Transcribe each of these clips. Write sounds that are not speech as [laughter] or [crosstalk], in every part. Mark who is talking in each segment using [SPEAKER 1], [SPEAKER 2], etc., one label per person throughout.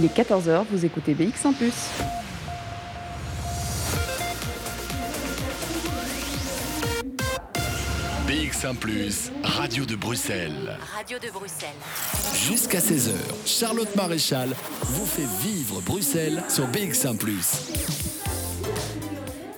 [SPEAKER 1] Il est 14h, vous écoutez BX en plus.
[SPEAKER 2] BX1 Plus, Radio de Bruxelles.
[SPEAKER 3] Radio de Bruxelles.
[SPEAKER 2] Jusqu'à 16h, Charlotte Maréchal vous fait vivre Bruxelles sur BX1 Plus.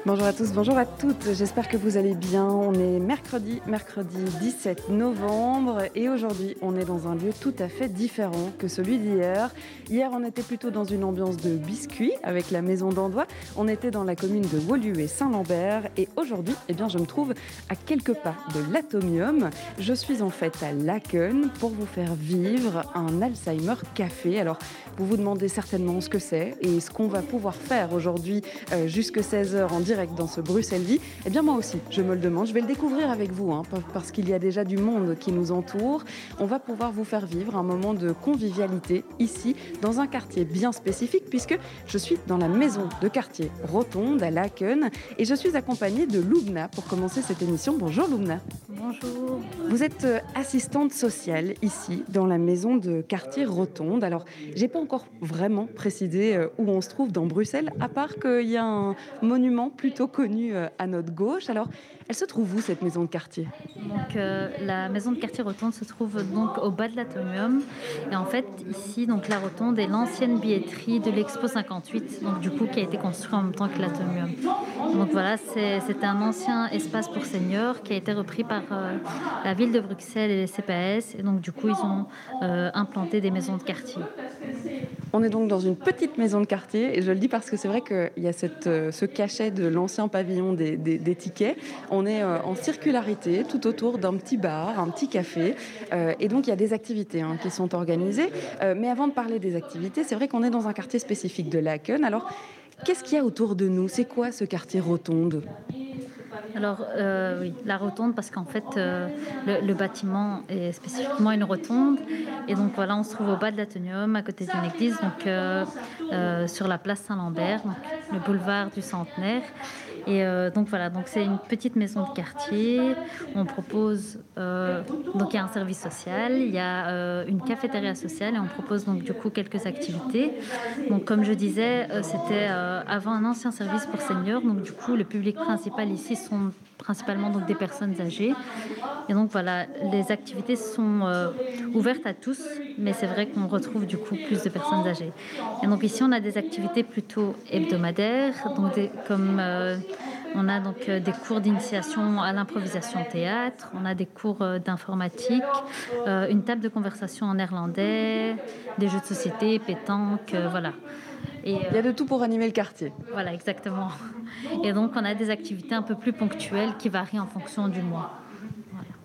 [SPEAKER 1] Bonjour à tous, bonjour à toutes, j'espère que vous allez bien. On est mercredi, mercredi 17 novembre et aujourd'hui on est dans un lieu tout à fait différent que celui d'hier. Hier on était plutôt dans une ambiance de biscuits avec la maison d'Andois, on était dans la commune de Woluwe et Saint-Lambert et aujourd'hui eh bien, je me trouve à quelques pas de l'Atomium. Je suis en fait à Laken pour vous faire vivre un Alzheimer café. Alors vous vous demandez certainement ce que c'est et ce qu'on va pouvoir faire aujourd'hui euh, jusque 16h en direct dans ce Bruxelles Vie. Eh bien moi aussi, je me le demande. Je vais le découvrir avec vous hein, parce qu'il y a déjà du monde qui nous entoure. On va pouvoir vous faire vivre un moment de convivialité ici dans un quartier bien spécifique puisque je suis dans la maison de quartier Rotonde à Laken et je suis accompagnée de Loubna pour commencer cette émission. Bonjour Loubna.
[SPEAKER 4] Bonjour.
[SPEAKER 1] Vous êtes euh, assistante sociale ici dans la maison de quartier Rotonde. Alors, j'ai pas encore vraiment précisé euh, où on se trouve dans Bruxelles, à part qu'il y a un monument plutôt connu euh, à notre gauche. Alors, elle se trouve où cette maison de quartier?
[SPEAKER 4] Donc euh, la maison de quartier Rotonde se trouve donc au bas de l'atomium et en fait ici donc la Rotonde est l'ancienne billetterie de l'Expo 58 donc du coup qui a été construit en même temps que l'atomium. Donc voilà c'était un ancien espace pour seniors qui a été repris par euh, la ville de Bruxelles et les CPS et donc du coup ils ont euh, implanté des maisons de quartier.
[SPEAKER 1] On est donc dans une petite maison de quartier et je le dis parce que c'est vrai qu'il y a cette, ce cachet de l'ancien pavillon des, des, des tickets. On est euh, en circularité tout autour d'un petit bar, un petit café. Euh, et donc, il y a des activités hein, qui sont organisées. Euh, mais avant de parler des activités, c'est vrai qu'on est dans un quartier spécifique de Laken. Alors, qu'est-ce qu'il y a autour de nous? C'est quoi ce quartier rotonde?
[SPEAKER 4] Alors oui, la rotonde parce qu'en fait le, bâtiment est spécifiquement une rotonde et donc voilà on se trouve au bas de l'Athénium à côté d'une église donc sur la place Saint-Lambert le boulevard du Centenaire et donc voilà donc c'est une petite maison de quartier. On propose donc il y a un service social il y a une cafétéria sociale et on propose donc du coup quelques activités. Donc comme je disais c'était avant un ancien service pour seniors. Donc du coup le public principal ici sont principalement donc des personnes âgées. Et donc voilà, les activités sont euh, ouvertes à tous, mais c'est vrai qu'on retrouve du coup plus de personnes âgées. Et donc ici, on a des activités plutôt hebdomadaires, donc des, comme euh, on a donc euh, des cours d'initiation à l'improvisation théâtre, on a des cours d'informatique, euh, une table de conversation en néerlandais, des jeux de société, pétanque, voilà.
[SPEAKER 1] Et, Il y a de tout pour animer le quartier.
[SPEAKER 4] Voilà, exactement. Et donc, on a des activités un peu plus ponctuelles qui varient en fonction du mois.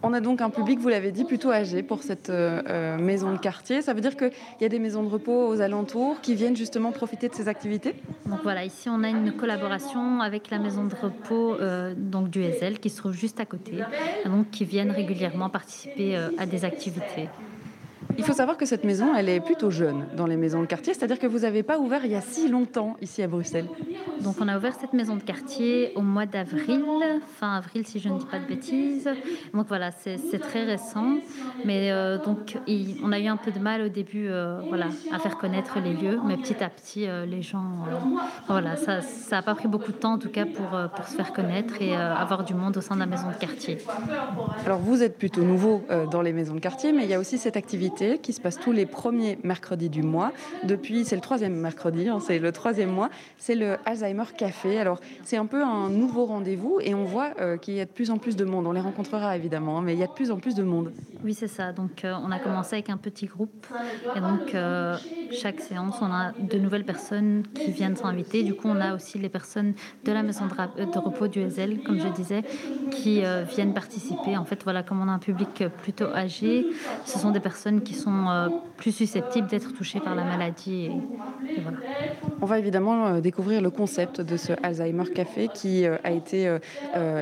[SPEAKER 1] On a donc un public, vous l'avez dit, plutôt âgé pour cette euh, maison de quartier. Ça veut dire qu'il y a des maisons de repos aux alentours qui viennent justement profiter de ces activités?
[SPEAKER 4] Donc voilà, ici on a une collaboration avec la maison de repos euh, du Ezel qui se trouve juste à côté, donc qui viennent régulièrement participer euh, à des activités.
[SPEAKER 1] Il faut savoir que cette maison, elle est plutôt jeune dans les maisons de quartier, c'est-à-dire que vous n'avez pas ouvert il y a si longtemps ici à Bruxelles.
[SPEAKER 4] Donc on a ouvert cette maison de quartier au mois d'avril, fin avril si je ne dis pas de bêtises. Donc voilà, c'est très récent, mais euh, donc il, on a eu un peu de mal au début, euh, voilà, à faire connaître les lieux, mais petit à petit euh, les gens, voilà, ça n'a pas pris beaucoup de temps en tout cas pour, pour se faire connaître et avoir du monde au sein de la maison de quartier.
[SPEAKER 1] Alors vous êtes plutôt nouveau dans les maisons de quartier, mais il y a aussi cette activité qui se passe tous les premiers mercredis du mois. Depuis, c'est le troisième mercredi, hein, c'est le troisième mois, c'est le Alzheimer Café. Alors, c'est un peu un nouveau rendez-vous et on voit euh, qu'il y a de plus en plus de monde. On les rencontrera évidemment, hein, mais il y a de plus en plus de monde.
[SPEAKER 4] Oui, c'est ça. Donc, euh, on a commencé avec un petit groupe et donc euh, chaque séance, on a de nouvelles personnes qui viennent s'inviter. Du coup, on a aussi les personnes de la maison de, repos du Ezel, comme je disais, qui viennent participer. En fait, voilà, comme on a un public plutôt âgé, ce sont des personnes qui sont euh, plus susceptibles d'être touchées par la maladie.
[SPEAKER 1] On va évidemment euh, découvrir le concept de ce Alzheimer Café qui euh, a été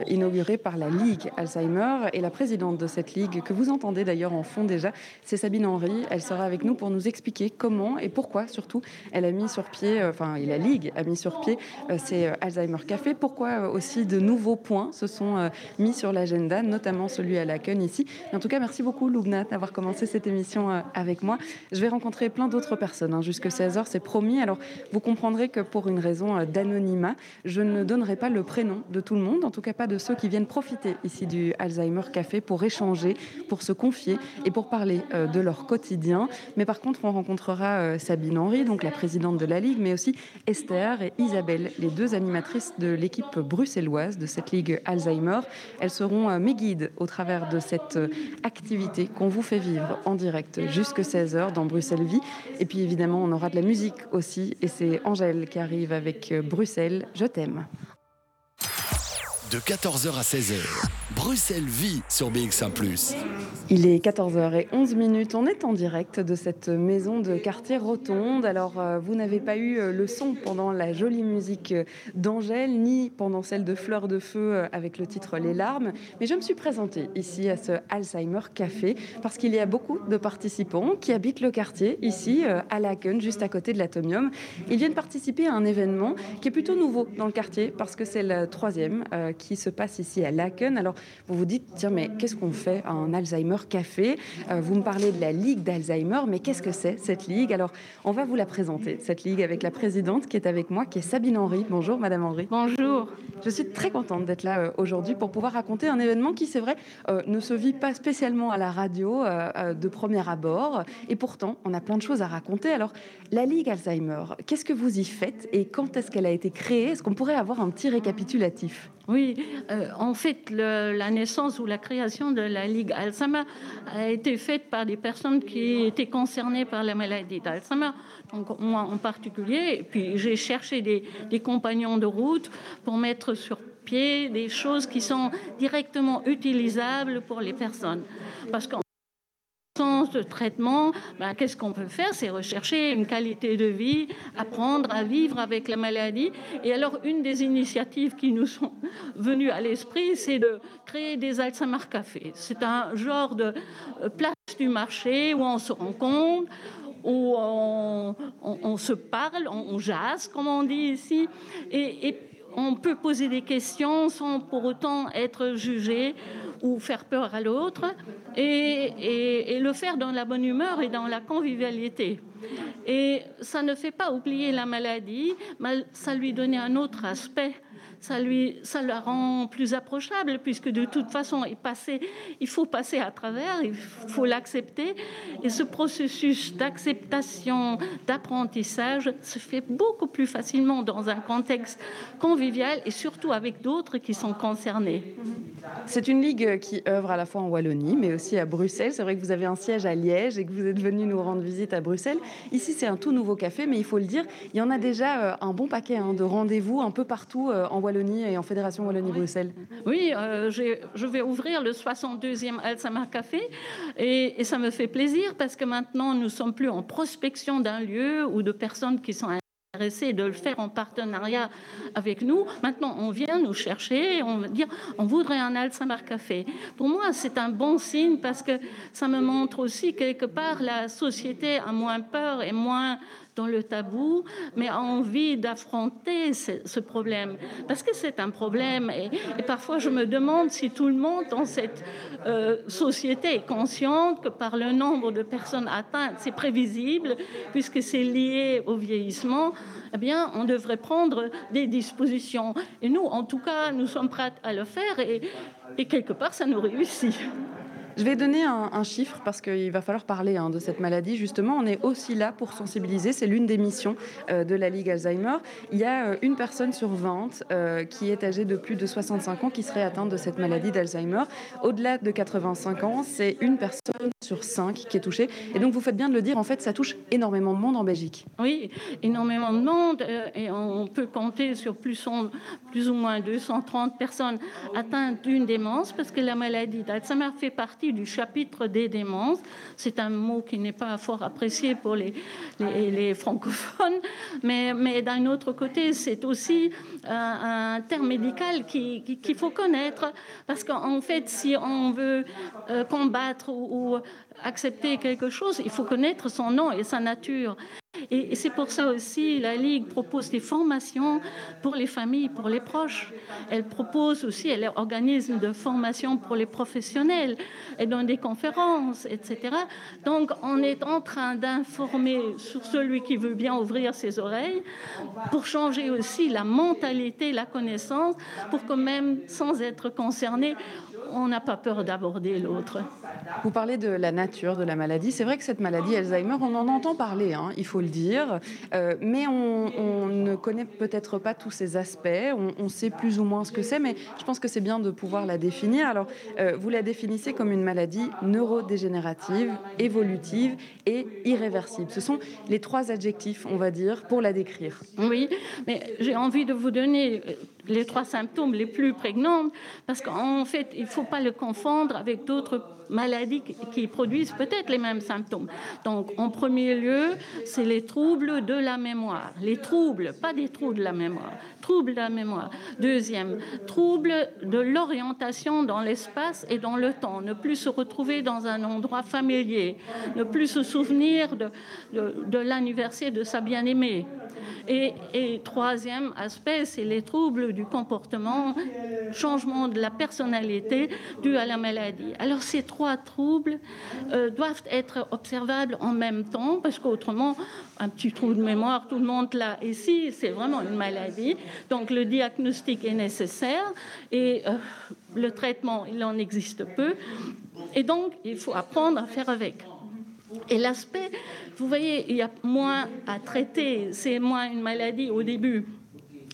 [SPEAKER 1] inauguré par la Ligue Alzheimer et la présidente de cette ligue, que vous entendez d'ailleurs en fond déjà, c'est Sabine Henry. Elle sera avec nous pour nous expliquer comment et pourquoi surtout elle a mis sur pied, enfin la Ligue a mis sur pied ces Alzheimer Café, pourquoi aussi de nouveaux points se sont mis sur l'agenda, notamment celui à la Laken ici. En tout cas, merci beaucoup Loubna d'avoir commencé cette émission. Euh, avec moi. Je vais rencontrer plein d'autres personnes hein, jusque 16h, c'est promis. Alors vous comprendrez que pour une raison euh, d'anonymat, je ne donnerai pas le prénom de tout le monde, en tout cas pas de ceux qui viennent profiter ici du Alzheimer Café pour échanger, pour se confier et pour parler euh, de leur quotidien. Mais par contre, on rencontrera Sabine Henry, donc la présidente de la Ligue, mais aussi Esther et Isabelle, les deux animatrices de l'équipe bruxelloise de cette Ligue Alzheimer. Elles seront mes guides au travers de cette activité qu'on vous fait vivre en direct jusque 16h dans Bruxelles Vie. Et puis évidemment, on aura de la musique aussi. Et c'est Angèle qui arrive avec Bruxelles, je t'aime.
[SPEAKER 2] De 14h à 16h. Bruxelles vit sur BX1 ⁇
[SPEAKER 1] Il est 14h11 minutes. On est en direct de cette maison de quartier Rotonde. Alors, euh, vous n'avez pas eu euh, le son pendant la jolie musique euh, d'Angèle, ni pendant celle de Fleur de Feu avec le titre Les larmes. Mais je me suis présentée ici à ce Alzheimer Café parce qu'il y a beaucoup de participants qui habitent le quartier, ici à Laken, juste à côté de l'Atomium. Ils viennent participer à un événement qui est plutôt nouveau dans le quartier parce que c'est le troisième qui se passe ici à Laken. Alors, vous vous dites, tiens, mais qu'est-ce qu'on fait un Alzheimer Café? Euh, Vous me parlez de la Ligue d'Alzheimer, mais qu'est-ce que c'est cette Ligue? Alors, on va vous la présenter, cette Ligue, avec la présidente qui est avec moi, qui est Sabine Henry. Bonjour, Madame Henry.
[SPEAKER 3] Bonjour.
[SPEAKER 1] Je suis très contente d'être là euh, aujourd'hui pour pouvoir raconter un événement qui, c'est vrai, euh, ne se vit pas spécialement à la radio de premier abord. Et pourtant, on a plein de choses à raconter. Alors, la Ligue Alzheimer, qu'est-ce que vous y faites et quand est-ce qu'elle a été créée? Est-ce qu'on pourrait avoir un petit récapitulatif?
[SPEAKER 3] Oui, euh, en fait, la naissance ou la création de la Ligue Alzheimer a été faite par des personnes qui étaient concernées par la maladie d'Alzheimer, donc moi en particulier. Et puis j'ai cherché des, compagnons de route pour mettre sur pied des choses qui sont directement utilisables pour les personnes. Parce qu'en de traitement, ben, qu'est-ce qu'on peut faire? C'est rechercher une qualité de vie, apprendre à vivre avec la maladie. Et alors, une des initiatives qui nous sont venues à l'esprit, c'est de créer des Alzheimer Cafés. C'est un genre de euh, place du marché où on se rencontre, où on, se parle, on, jase, comme on dit ici, et, et on peut poser des questions sans pour autant être jugé ou faire peur à l'autre, et, le faire dans la bonne humeur et dans la convivialité. Et ça ne fait pas oublier la maladie, mais ça lui donne un autre aspect ça, lui, ça la rend plus approchable, puisque de toute façon, il, faut passer à travers, il faut l'accepter. Et ce processus d'acceptation, d'apprentissage se fait beaucoup plus facilement dans un contexte convivial et surtout avec d'autres qui sont concernés.
[SPEAKER 1] C'est une ligue qui œuvre à la fois en Wallonie, mais aussi à Bruxelles. C'est vrai que vous avez un siège à Liège et que vous êtes venu nous rendre visite à Bruxelles. Ici, c'est un tout nouveau café, mais il faut le dire, il y en a déjà euh, un bon paquet hein, de rendez-vous un peu partout euh, en Wallonie et en Fédération Wallonie-Bruxelles.
[SPEAKER 3] Oui, euh, je vais ouvrir le 62e Alzheimer Café et, et, ça me fait plaisir parce que maintenant nous sommes plus en prospection d'un lieu ou de personnes qui sont intéressées de le faire en partenariat avec nous. Maintenant, on vient nous chercher, on va dire, on voudrait un Alzheimer Café. Pour moi, c'est un bon signe parce que ça me montre aussi quelque part la société a moins peur et moins dans le tabou, mais a envie d'affronter ce, problème. Parce que c'est un problème. Et, parfois, je me demande si tout le monde dans cette euh, société est consciente que par le nombre de personnes atteintes, c'est prévisible, puisque c'est lié au vieillissement, eh bien, on devrait prendre des dispositions. Et nous, en tout cas, nous sommes prêts à le faire et quelque part, ça nous réussit.
[SPEAKER 1] Je vais donner un, chiffre parce qu'il va falloir parler hein, de cette maladie. Justement, on est aussi là pour sensibiliser. C'est l'une des missions euh, de la Ligue Alzheimer. Il y a euh, une personne sur 20 euh, qui est âgée de plus de 65 ans qui serait atteinte de cette maladie d'Alzheimer. Au-delà de 85 ans, c'est une personne sur 5 qui est touchée. Et donc, vous faites bien de le dire, en fait, ça touche énormément de monde en Belgique.
[SPEAKER 3] Oui, énormément de monde. et on peut compter sur plus, plus ou moins 230 personnes atteintes d'une démence parce que la maladie d'Alzheimer fait partie du chapitre des démences. C'est un mot qui n'est pas fort apprécié pour les, francophones, mais, mais d'un autre côté, c'est aussi un, terme médical qu'il qui, faut connaître, parce qu'en fait, si on veut euh, combattre ou, accepter quelque chose, il faut connaître son nom et sa nature. Et c'est pour ça aussi la Ligue propose des formations pour les familles, pour les proches. Elle propose aussi, elle organise de formation pour les professionnels, elle donne des conférences, etc. Donc on est en train d'informer sur celui qui veut bien ouvrir ses oreilles pour changer aussi la mentalité, la connaissance, pour que même sans être concerné, on n'a pas peur d'aborder l'autre.
[SPEAKER 1] Vous parlez de la nature de la maladie. C'est vrai que cette maladie Alzheimer, on en entend parler, hein, il faut le dire, euh, mais on, ne connaît peut-être pas tous ces aspects. On, sait plus ou moins ce que c'est, mais je pense que c'est bien de pouvoir la définir. Alors, euh, vous la définissez comme une maladie neurodégénérative, évolutive et irréversible. Ce sont les trois adjectifs, on va dire, pour la décrire.
[SPEAKER 3] Oui, mais j'ai envie de vous donner les trois symptômes les plus prégnants, parce qu'en fait, il ne faut pas le confondre avec d'autres maladies qui produisent peut-être les mêmes symptômes. Donc, en premier lieu, c'est les troubles de la mémoire. Les troubles, pas des troubles de la mémoire, troubles de la mémoire. Deuxième, troubles de l'orientation dans l'espace et dans le temps. Ne plus se retrouver dans un endroit familier, ne plus se souvenir de, de l'anniversaire de sa bien-aimée. Et, troisième aspect, c'est les troubles du comportement, changement de la personnalité dû à la maladie. Alors ces trois troubles euh, doivent être observables en même temps, parce qu'autrement, un petit trou de mémoire, tout le monde l'a ici, c'est vraiment une maladie. Donc le diagnostic est nécessaire et euh, le traitement, il en existe peu. Et donc, il faut apprendre à faire avec. Et l'aspect, vous voyez, il y a moins à traiter, c'est moins une maladie au début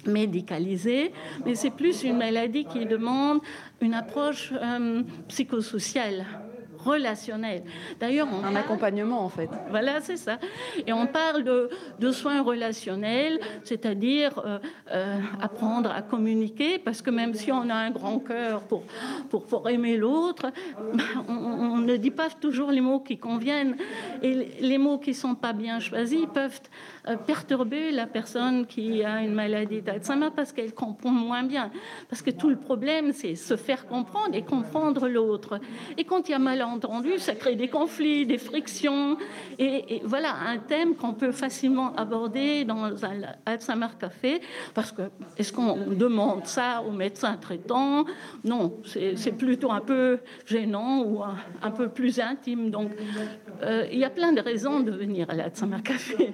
[SPEAKER 3] médicalisée, mais c'est plus une maladie qui demande une approche euh, psychosociale relationnel.
[SPEAKER 1] D'ailleurs, on un accompagnement en fait.
[SPEAKER 3] Voilà, c'est ça. Et on parle de, de soins relationnels, c'est-à-dire euh, euh, apprendre à communiquer, parce que même si on a un grand cœur pour, pour, pour aimer l'autre, on, on, ne dit pas toujours les mots qui conviennent. Et les mots qui sont pas bien choisis peuvent euh, perturber la personne qui a une maladie d'Alzheimer parce qu'elle comprend moins bien. Parce que tout le problème, c'est se faire comprendre et comprendre l'autre. Et quand il y a malentendu, ça crée des conflits, des frictions. Et, voilà un thème qu'on peut facilement aborder dans un Alzheimer Café. Parce que est-ce qu'on demande ça au médecin traitant Non, c'est plutôt un peu gênant ou un, peu plus intime. Donc, euh, il y a plein de raisons de venir à l'Alzheimer Café.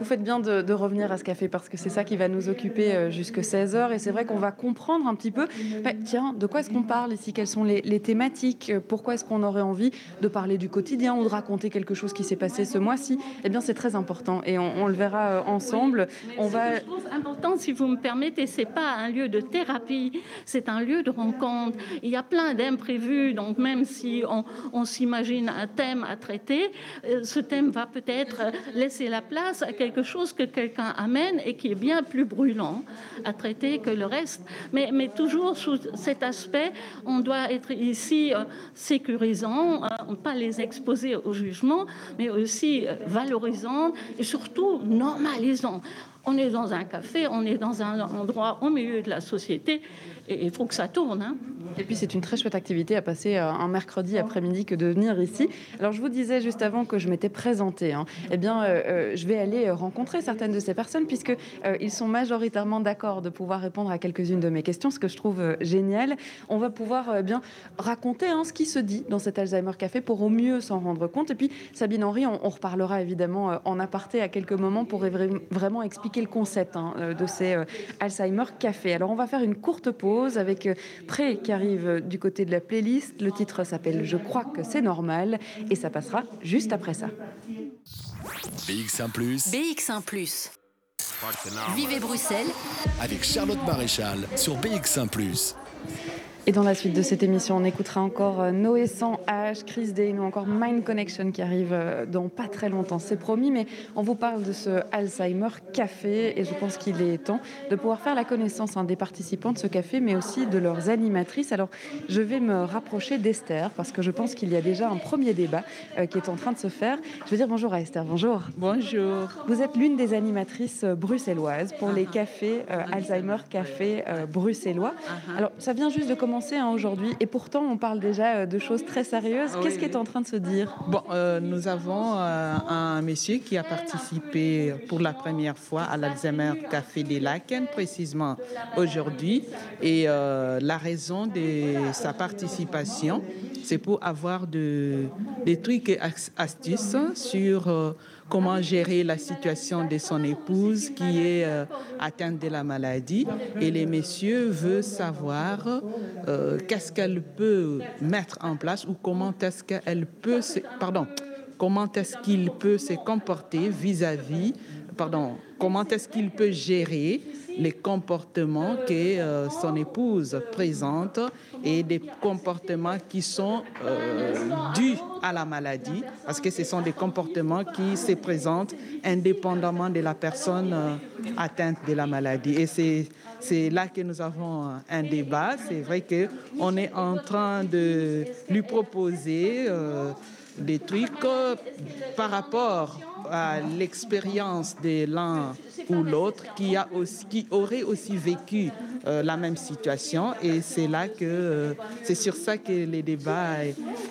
[SPEAKER 1] Vous faites bien de, revenir à ce café parce que c'est ça qui va nous occuper euh, jusque 16h et c'est vrai qu'on va comprendre un petit peu, bah, tiens, de quoi est-ce qu'on parle ici? Quelles sont les, thématiques? Pourquoi est-ce qu'on aurait envie de parler du quotidien ou de raconter quelque chose qui s'est passé ce mois-ci? Eh bien, c'est très important et on, le verra euh, ensemble.
[SPEAKER 3] on va... je trouve important, si vous me permettez, c'est pas un lieu de thérapie, c'est un lieu de rencontre. Il y a plein d'imprévus, donc même si on, on s'imagine un thème à traiter, euh, ce thème va peut-être laisser la place à quelqu'un quelque chose que quelqu'un amène et qui est bien plus brûlant à traiter que le reste. Mais, toujours sous cet aspect, on doit être ici euh, sécurisant, euh, pas les exposer au jugement, mais aussi euh, valorisant et surtout normalisant. On est dans un café, on est dans un endroit au milieu de la société et il faut que ça tourne. Hein.
[SPEAKER 1] Et puis c'est une très chouette activité à passer euh, un mercredi après-midi que de venir ici. Alors je vous disais juste avant que je m'étais présentée. Hein. Eh bien, euh, euh, je vais aller rencontrer certaines de ces personnes puisque ils sont majoritairement d'accord de pouvoir répondre à quelques-unes de mes questions, ce que je trouve génial. On va pouvoir bien raconter hein, ce qui se dit dans cet Alzheimer Café pour au mieux s'en rendre compte. Et puis Sabine Henry, on, reparlera évidemment en aparté à quelques moments pour vraiment expliquer le concept de ces Alzheimer Café. Alors on va faire une courte pause avec euh, Pré qui arrive du côté de la playlist. Le titre s'appelle Je crois que c'est normal et ça passera juste après ça.
[SPEAKER 2] BX1 ⁇
[SPEAKER 5] BX1 ⁇ Vivez Bruxelles.
[SPEAKER 2] Avec Charlotte Maréchal sur BX1 ⁇
[SPEAKER 1] et dans la suite de cette émission, on écoutera encore euh, Noé 100 H, Chris Dane ou encore Mind Connection qui arrive euh, dans pas très longtemps, c'est promis, mais on vous parle de ce Alzheimer Café et je pense qu'il est temps de pouvoir faire la connaissance hein, des participants de ce café, mais aussi de leurs animatrices. Alors, je vais me rapprocher d'Esther parce que je pense qu'il y a déjà un premier débat euh, qui est en train de se faire. Je vais dire bonjour à Esther. Bonjour.
[SPEAKER 6] Bonjour.
[SPEAKER 1] Vous êtes l'une des animatrices bruxelloises pour les ah. cafés Alzheimer Café bruxellois. Ah. Alors, ça vient juste de commencer hein, aujourd'hui et pourtant on parle déjà de choses très sérieuses. Qu'est-ce qui est en train de se dire?
[SPEAKER 6] Bon, nous avons un monsieur qui a participé pour la première fois à l'Alzheimer Café des Laken, précisément aujourd'hui. Et la raison de sa participation, c'est pour avoir de, des trucs et astuces sur euh, comment gérer la situation de son épouse qui est euh, atteinte de la maladie. Et les messieurs veulent savoir euh, qu'est-ce qu'elle peut mettre en place ou comment est-ce qu'elle peut se, pardon, comment est-ce qu'il peut se comporter vis-à-vis, pardon, comment est-ce qu'il peut gérer les comportements que euh, son épouse présente et des comportements qui sont euh, dus à la maladie, parce que ce sont des comportements qui se présentent indépendamment de la personne euh, atteinte de la maladie. Et c'est c'est là que nous avons un débat. C'est vrai qu'on est en train de lui proposer des trucs par rapport à l'expérience de l'un ou l'autre qui, a aussi, qui aurait aussi vécu euh, la même situation. Et c'est là que euh, c'est sur ça que les débats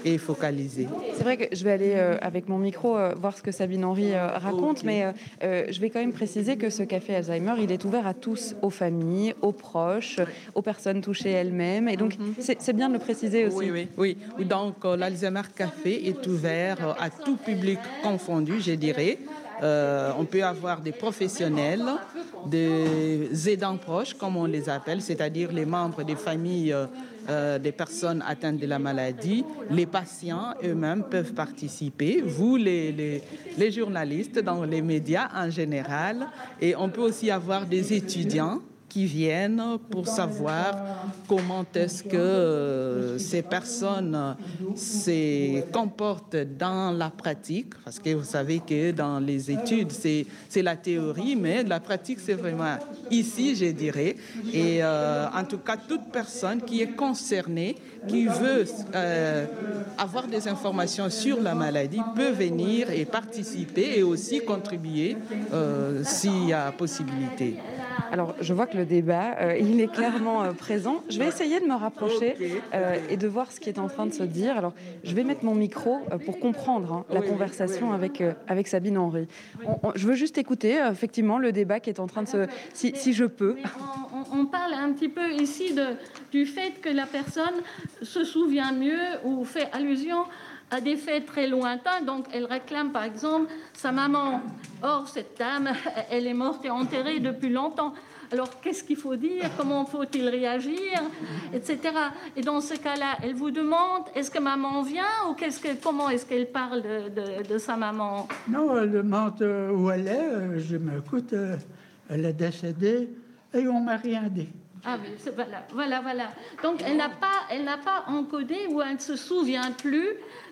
[SPEAKER 6] est, focalisé.
[SPEAKER 1] C'est vrai que je vais aller euh, avec mon micro voir ce que Sabine Henry raconte, mais je vais quand même préciser que ce café Alzheimer, il est ouvert à tous, aux familles, aux proches, aux personnes touchées elles-mêmes. Et donc, mhm. c'est bien de le préciser aussi.
[SPEAKER 6] Oui, oui. oui. Donc, l'Alzheimer Café est ouvert à tout public confondu, je dirais. Euh, on peut avoir des professionnels, des aidants proches, comme on les appelle, c'est-à-dire les membres des familles euh, des personnes atteintes de la maladie. Les patients eux-mêmes peuvent participer, vous les, journalistes dans les médias en général. Et on peut aussi avoir des étudiants qui viennent pour savoir comment est-ce que euh, ces personnes se comportent dans la pratique, parce que vous savez que dans les études, c'est, la théorie, mais la pratique, c'est vraiment ici, je dirais. Et euh, en tout cas, toute personne qui est concernée, qui veut euh, avoir des informations sur la maladie, peut venir et participer et aussi contribuer s'il y a possibilité.
[SPEAKER 1] Alors, je vois que le débat, euh, il est clairement euh, présent. Je vais essayer de me rapprocher euh, et de voir ce qui est en train de se dire. Alors, je vais mettre mon micro pour comprendre hein, la conversation avec, avec Sabine Henry. je veux juste écouter, effectivement, le débat qui est en train de se... Si, si je peux.
[SPEAKER 3] On, parle un petit peu ici de, du fait que la personne se souvient mieux ou fait allusion à des faits très lointains. Donc, elle réclame, par exemple, sa maman. Or, cette dame, elle est morte et enterrée depuis longtemps. Alors, qu'est-ce qu'il faut dire? Comment faut-il réagir? Etc. Et dans ce cas-là, elle vous demande est-ce que maman vient ou qu'est-ce que, comment est-ce qu'elle parle de, sa maman?
[SPEAKER 7] Non, elle demande euh, où elle est. Euh, je m'écoute, euh, elle est décédée et on m'a rien dit.
[SPEAKER 3] Ah oui, voilà, voilà, voilà. Donc elle n'a pas, elle n'a pas encodé ou elle ne se souvient plus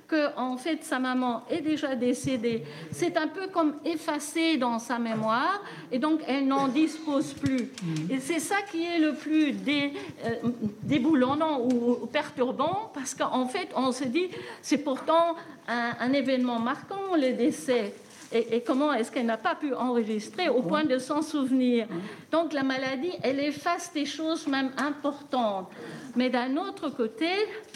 [SPEAKER 3] que en fait sa maman est déjà décédée. C'est un peu comme effacé dans sa mémoire et donc elle n'en dispose plus. Mm. Et c'est ça qui est le plus dé, euh, déboulonnant ou perturbant parce qu'en fait on se dit c'est pourtant un, un événement marquant le décès. Et, et, comment est-ce qu'elle n'a pas pu enregistrer au point de s'en souvenir? Donc la maladie, elle efface des choses même importantes. Mais d'un autre côté,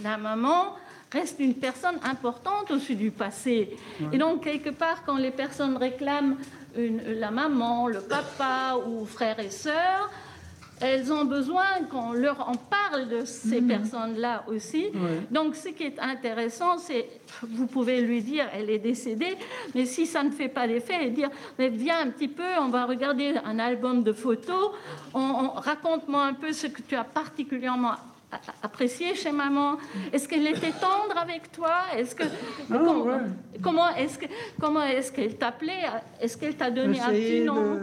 [SPEAKER 3] la maman, reste une personne importante au-dessus du passé. Et donc, quelque part, quand les personnes réclament la maman, le papa ou frères et sœurs, elles ont besoin qu'on leur en parle de ces mhm. personnes-là aussi. Donc, ce qui est intéressant, c'est, vous pouvez lui dire, elle est décédée, mais si ça ne fait pas d'effet, dire, viens un petit peu, on va regarder un album de photos, on raconte-moi un peu ce que tu as particulièrement appréciée chez maman. Est-ce qu'elle était tendre avec toi? Est-ce que ah, comment, est-ce que comment est-ce qu'elle t'appelait? Est-ce qu'elle t'a donné un petit nom?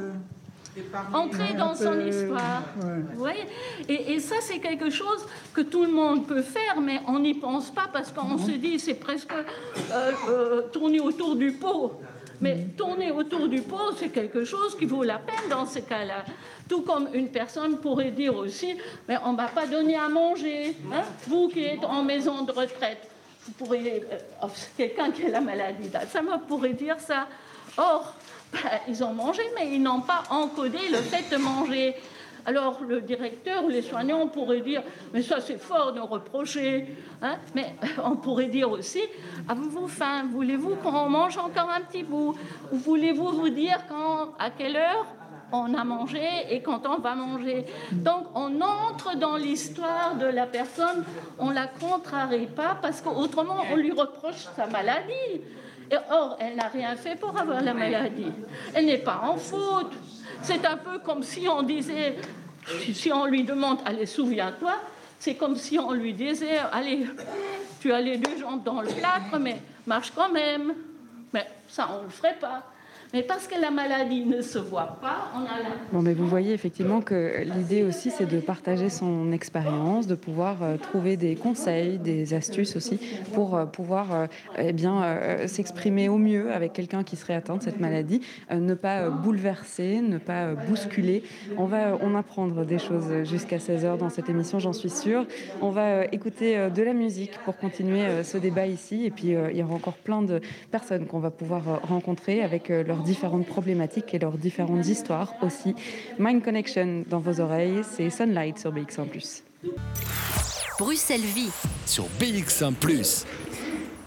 [SPEAKER 3] Entrer dans son histoire. et, et, ça, c'est quelque chose que tout le monde peut faire, mais on n'y pense pas parce qu'on se dit c'est presque euh, euh, tourner autour du pot. Mais tourner autour du pot, c'est quelque chose qui vaut la peine dans ce cas-là. Tout comme une personne pourrait dire aussi, mais on ne va pas donner à manger. Hein. Vous qui êtes en maison de retraite, vous pourriez, euh, oh, quelqu'un qui a la maladie d'Alzheimer pourrait dire ça. Or, ben, ils ont mangé, mais ils n'ont pas encodé le fait de manger. Alors le directeur ou les soignants pourraient dire, mais ça c'est fort de reprocher. Hein. mais on pourrait dire aussi, avez-vous faim? Voulez-vous qu'on mange encore un petit bout? Voulez-vous vous dire quand, à quelle heure? On a mangé et quand on va manger. Donc on entre dans l'histoire de la personne, on la contrarie pas parce qu'autrement on lui reproche sa maladie. Et or, elle n'a rien fait pour avoir la maladie. Elle n'est pas en faute. C'est un peu comme si on disait, si on lui demande, allez, souviens-toi, c'est comme si on lui disait, allez, tu as les deux jambes dans le plâtre, mais marche quand même. Mais ça, on ne le ferait pas. Mais parce que la maladie ne se voit pas, on a la...
[SPEAKER 1] Bon, mais vous voyez effectivement que l'idée aussi, c'est de partager son expérience, de pouvoir euh, trouver des conseils, des astuces aussi, pour euh, pouvoir euh, eh bien s'exprimer au mieux avec quelqu'un qui serait atteint de cette maladie, ne pas bouleverser, ne pas bousculer. On va en apprendre des choses jusqu'à 16h dans cette émission, j'en suis sûre. On va écouter de la musique pour continuer ce débat ici, et puis il y aura encore plein de personnes qu'on va pouvoir rencontrer avec leur différentes problématiques et leurs différentes histoires aussi. Mind Connection dans vos oreilles, c'est Sunlight sur BX1 ⁇
[SPEAKER 5] Bruxelles Vie.
[SPEAKER 2] Sur BX1 ⁇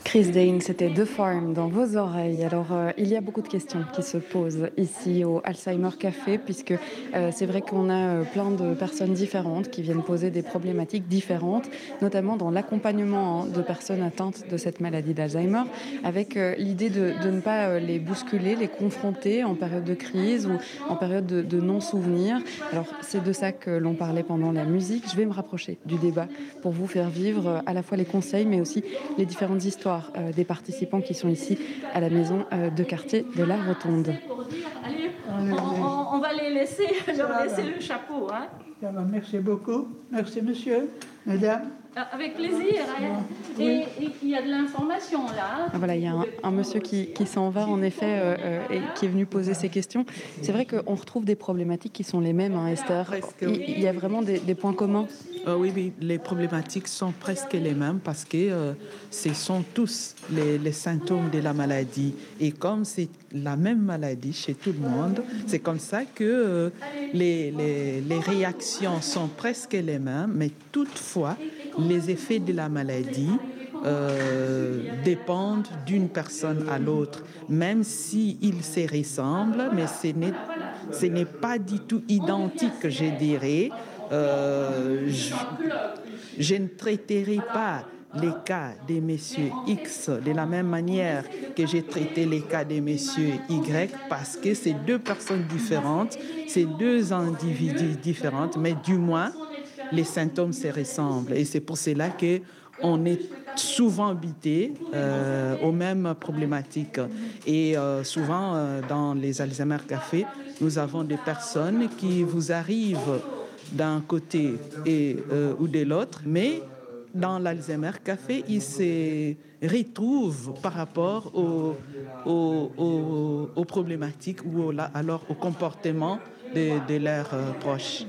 [SPEAKER 1] Chris Dane, c'était The Farm dans vos oreilles. Alors, euh, il y a beaucoup de questions qui se posent ici au Alzheimer Café, puisque euh, c'est vrai qu'on a euh, plein de personnes différentes qui viennent poser des problématiques différentes, notamment dans l'accompagnement hein, de personnes atteintes de cette maladie d'Alzheimer, avec l'idée de, ne pas les bousculer, les confronter en période de crise ou en période de, de non-souvenir. Alors, c'est de ça que l'on parlait pendant la musique. Je vais me rapprocher du débat pour vous faire vivre à la fois les conseils, mais aussi les différentes histoires euh, des participants qui sont ici à la maison euh, de quartier de la Rotonde.
[SPEAKER 3] on, va les laisser, [laughs] leur laisser le chapeau. Hein.
[SPEAKER 7] Merci beaucoup. Merci monsieur, mesdames.
[SPEAKER 3] Euh, avec plaisir. Hein. Et il y a de l'information là.
[SPEAKER 1] Ah, voilà, il y a un, monsieur qui, qui s'en va en effet et qui est venu poser ces questions. C'est vrai qu'on retrouve des problématiques qui sont les mêmes, hein, Esther. Il, y a vraiment des, des points communs.
[SPEAKER 6] Euh, oui, oui, les problématiques sont presque les mêmes parce que euh, ce sont tous les, symptômes de la maladie. Et comme c'est la même maladie chez tout le monde, c'est comme ça que euh, les, les, réactions sont presque les mêmes, mais toutefois, les effets de la maladie dépendent d'une personne à l'autre, même s'ils se ressemblent, mais ce n'est pas du tout identique, je dirais. Euh, je, ne traiterai pas les cas des messieurs X de la même manière que j'ai traité les cas des messieurs Y parce que c'est deux personnes différentes, c'est deux individus différents, mais du moins les symptômes se ressemblent et c'est pour cela que on est souvent habité euh, aux mêmes problématiques. Et euh, souvent, dans les Alzheimer Café, nous avons des personnes qui vous arrivent d'un côté et, euh, ou de l'autre, mais dans l'Alzheimer Café, ils se retrouvent par rapport aux, problématiques ou alors au comportement de, leurs euh, proches.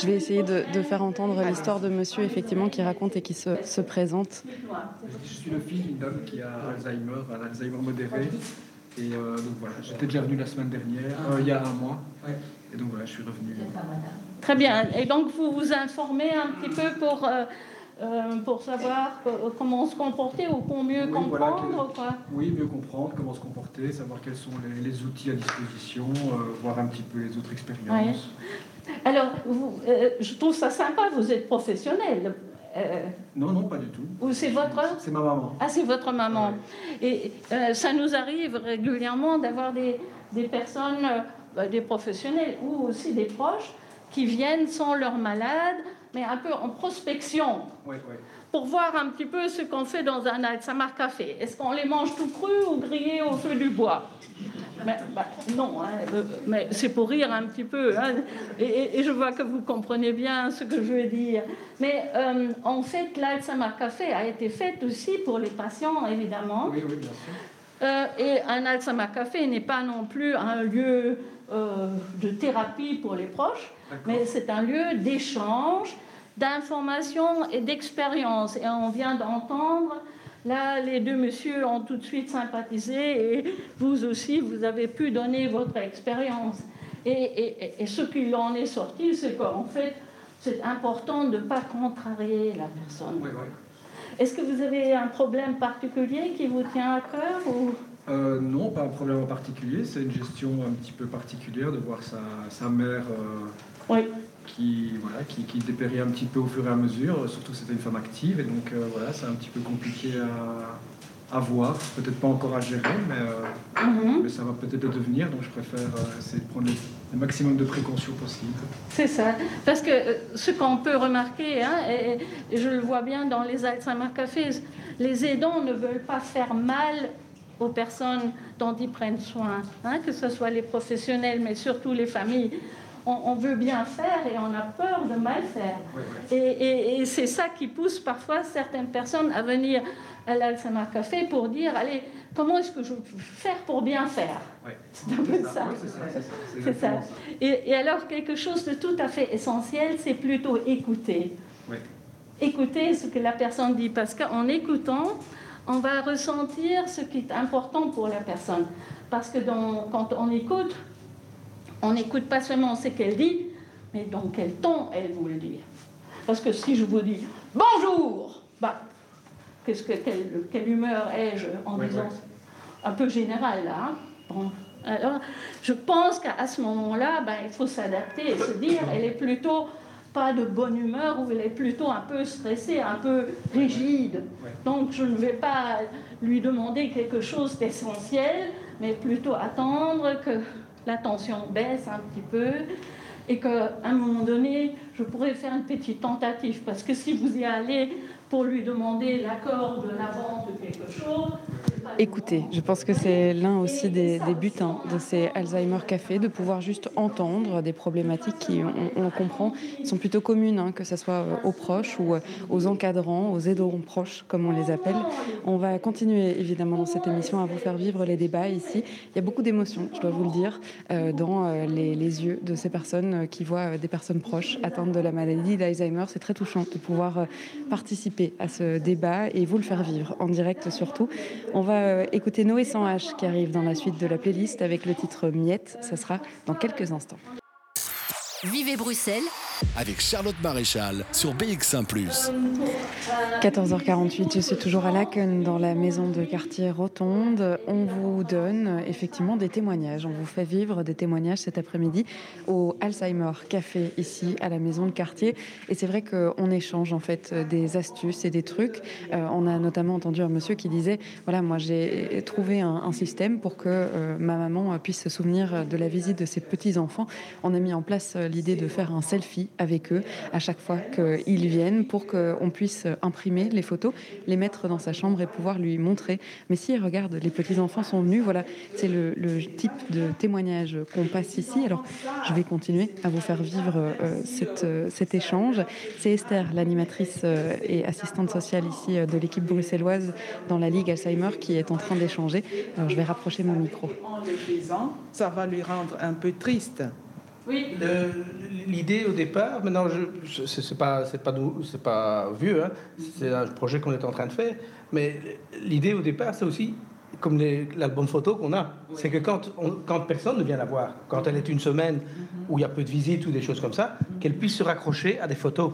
[SPEAKER 1] Je vais essayer de, faire entendre l'histoire de monsieur, effectivement, qui raconte et qui se, présente.
[SPEAKER 8] Je suis le fils d'une dame qui a Alzheimer, un Alzheimer modéré. Et euh, donc voilà, j'étais déjà venu la semaine dernière, il y a un mois. Et donc voilà, je suis revenu.
[SPEAKER 3] Très bien. Et donc vous vous informez un petit peu pour, euh, euh, pour savoir comment se comporter ou pour mieux comprendre quoi.
[SPEAKER 8] Oui, mieux comprendre comment se comporter, savoir quels sont les, outils à disposition, euh, voir un petit peu les autres expériences.
[SPEAKER 3] Alors, vous, je trouve ça sympa, vous êtes professionnel.
[SPEAKER 8] non, non, pas du tout.
[SPEAKER 3] Ou c'est votre
[SPEAKER 8] C'est ma maman.
[SPEAKER 3] Ah, c'est votre maman. Et ça nous arrive régulièrement d'avoir des, des personnes, des professionnels ou aussi des proches qui viennent sans leur malade, mais un peu en prospection. Pour voir un petit peu ce qu'on fait dans un Alzheimer café. Est-ce qu'on les mange tout cru ou grillés au feu du bois? Mais, bah, Non, hein, euh, mais c'est pour rire un petit peu. Hein. et, je vois que vous comprenez bien ce que je veux dire. Mais euh, en fait, l'Alzheimer café a été fait aussi pour les patients, évidemment.
[SPEAKER 8] Oui, oui, bien sûr.
[SPEAKER 3] Euh, et un Alzheimer café n'est pas non plus un lieu de thérapie pour les proches mais c'est un lieu d'échange, d'information et d'expérience. Et on vient d'entendre, là, les deux messieurs ont tout de suite sympathisé et vous aussi, vous avez pu donner votre expérience. Et, ce qui en est sorti, c'est qu'en fait, c'est important de ne pas contrarier la personne. Est-ce que vous avez un problème particulier qui vous tient à cœur ou...
[SPEAKER 8] Euh, non, pas un problème en particulier. C'est une gestion un petit peu particulière de voir sa, sa mère euh, qui, voilà, qui, qui, dépérit un petit peu au fur et à mesure. Surtout c'était une femme active et donc euh, voilà, c'est un petit peu compliqué à, à voir. Peut-être pas encore à gérer, mais, mhm. mais ça va peut-être devenir. Donc je préfère essayer de prendre le, maximum de précautions possible.
[SPEAKER 3] C'est ça. Parce que ce qu'on peut remarquer, hein, et, et, je le vois bien dans les Alzheimer Cafés, les aidants ne veulent pas faire mal aux personnes dont ils prennent soin, hein, que ce soit les professionnels, mais surtout les familles. On, veut bien faire et on a peur de mal faire. Et, c'est ça qui pousse parfois certaines personnes à venir à l'Alzheimer Café pour dire, allez, comment est-ce que je peux faire pour bien faire C'est un peu ça. c'est ça. Et, et, alors, quelque chose de tout à fait essentiel, c'est plutôt écouter. Écouter ce que la personne dit, parce qu'en écoutant, on va ressentir ce qui est important pour la personne. Parce que quand on écoute, on n'écoute pas seulement ce qu'elle dit, mais dans quel ton elle vous le dit. Parce que si je vous dis bonjour, bah, qu'est-ce que, quelle, humeur ai-je en disant un peu général là hein? Alors, je pense qu'à ce moment-là, bah, il faut s'adapter et se dire, elle est plutôt pas de bonne humeur ou elle est plutôt un peu stressée, un peu rigide. Donc je ne vais pas lui demander quelque chose d'essentiel, mais plutôt attendre que la tension baisse un petit peu et qu'à un moment donné, je pourrais faire une petite tentative. Parce que si vous y allez pour lui demander l'accord de la vente de quelque chose,
[SPEAKER 1] écouter. Je pense que c'est l'un aussi des, buts hein, de ces Alzheimer Café, de pouvoir juste entendre des problématiques qui, on, comprend, sont plutôt communes, hein, que ce soit euh, aux proches ou euh, aux encadrants, aux aidants proches, comme on les appelle. On va continuer évidemment dans cette émission à vous faire vivre les débats ici. Il y a beaucoup d'émotions, je dois vous le dire, euh, dans les, les, yeux de ces personnes qui voient des personnes proches atteintes de la maladie d'Alzheimer. C'est très touchant de pouvoir participer à ce débat et vous le faire vivre en direct surtout. On va euh, écouter Noé sans H qui arrive dans la suite de la playlist avec le titre Miette. Ça sera dans quelques instants.
[SPEAKER 5] Vivez Bruxelles
[SPEAKER 2] avec Charlotte Maréchal sur BX1 ⁇
[SPEAKER 1] 14h48, je suis toujours à Laken dans la maison de quartier Rotonde. On vous donne effectivement des témoignages. On vous fait vivre des témoignages cet après-midi au Alzheimer Café ici à la maison de quartier. Et c'est vrai qu'on échange en fait des astuces et des trucs. Euh, on a notamment entendu un monsieur qui disait voilà, moi j'ai trouvé un, système pour que euh, ma maman puisse se souvenir de la visite de ses petits-enfants. On a mis en place euh, l'idée de faire un selfie avec eux à chaque fois qu'ils viennent pour qu'on puisse imprimer les photos, les mettre dans sa chambre et pouvoir lui montrer. Mais si, regarde, les petits-enfants sont venus, voilà, c'est le, type de témoignage qu'on passe ici. Alors, je vais continuer à vous faire vivre euh, euh, cet échange. C'est Esther, l'animatrice euh, et assistante sociale ici de l'équipe bruxelloise dans la Ligue Alzheimer, qui est en train d'échanger. Alors, je vais rapprocher mon micro.
[SPEAKER 6] Ça va lui rendre un peu triste
[SPEAKER 9] oui. L'idée au départ, maintenant, je, c'est pas, c'est pas, c'est pas vieux, hein, c'est un projet qu'on est en train de faire, mais l'idée au départ, c'est aussi comme l'album photo qu'on a, c'est que quand, quand personne ne vient la voir, quand elle est une semaine où il y a peu de visites ou des choses comme ça, qu'elle puisse se raccrocher à des photos.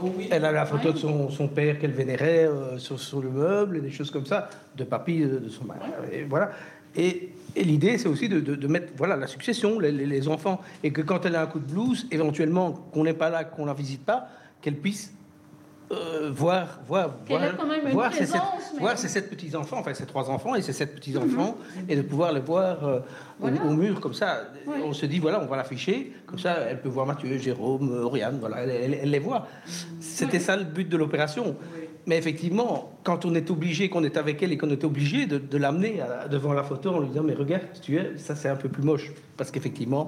[SPEAKER 9] Oh elle a la photo de son, son père qu'elle vénérait euh, sur, sur, le meuble, et des choses comme ça, de papy, de, de son mari. Et voilà. Et, l'idée, c'est aussi de, mettre voilà, la succession, les, enfants, et que quand elle a un coup de blues, éventuellement, qu'on n'est pas là, qu'on la visite pas, qu'elle puisse euh, voir, voir, voir, voir, ses sept, petits enfants, enfin ses trois enfants et ses sept petits enfants, mhm. et de pouvoir les voir euh, au, mur comme ça. On se dit voilà, on va l'afficher, comme ça, elle peut voir Mathieu, Jérôme, Oriane, voilà, elle, les voit. C'était ça le but de l'opération. Mais effectivement, quand on est obligé, qu'on est avec elle et qu'on est obligé de, l'amener devant la photo en lui disant Mais regarde, tu es, ça c'est un peu plus moche. Parce qu'effectivement,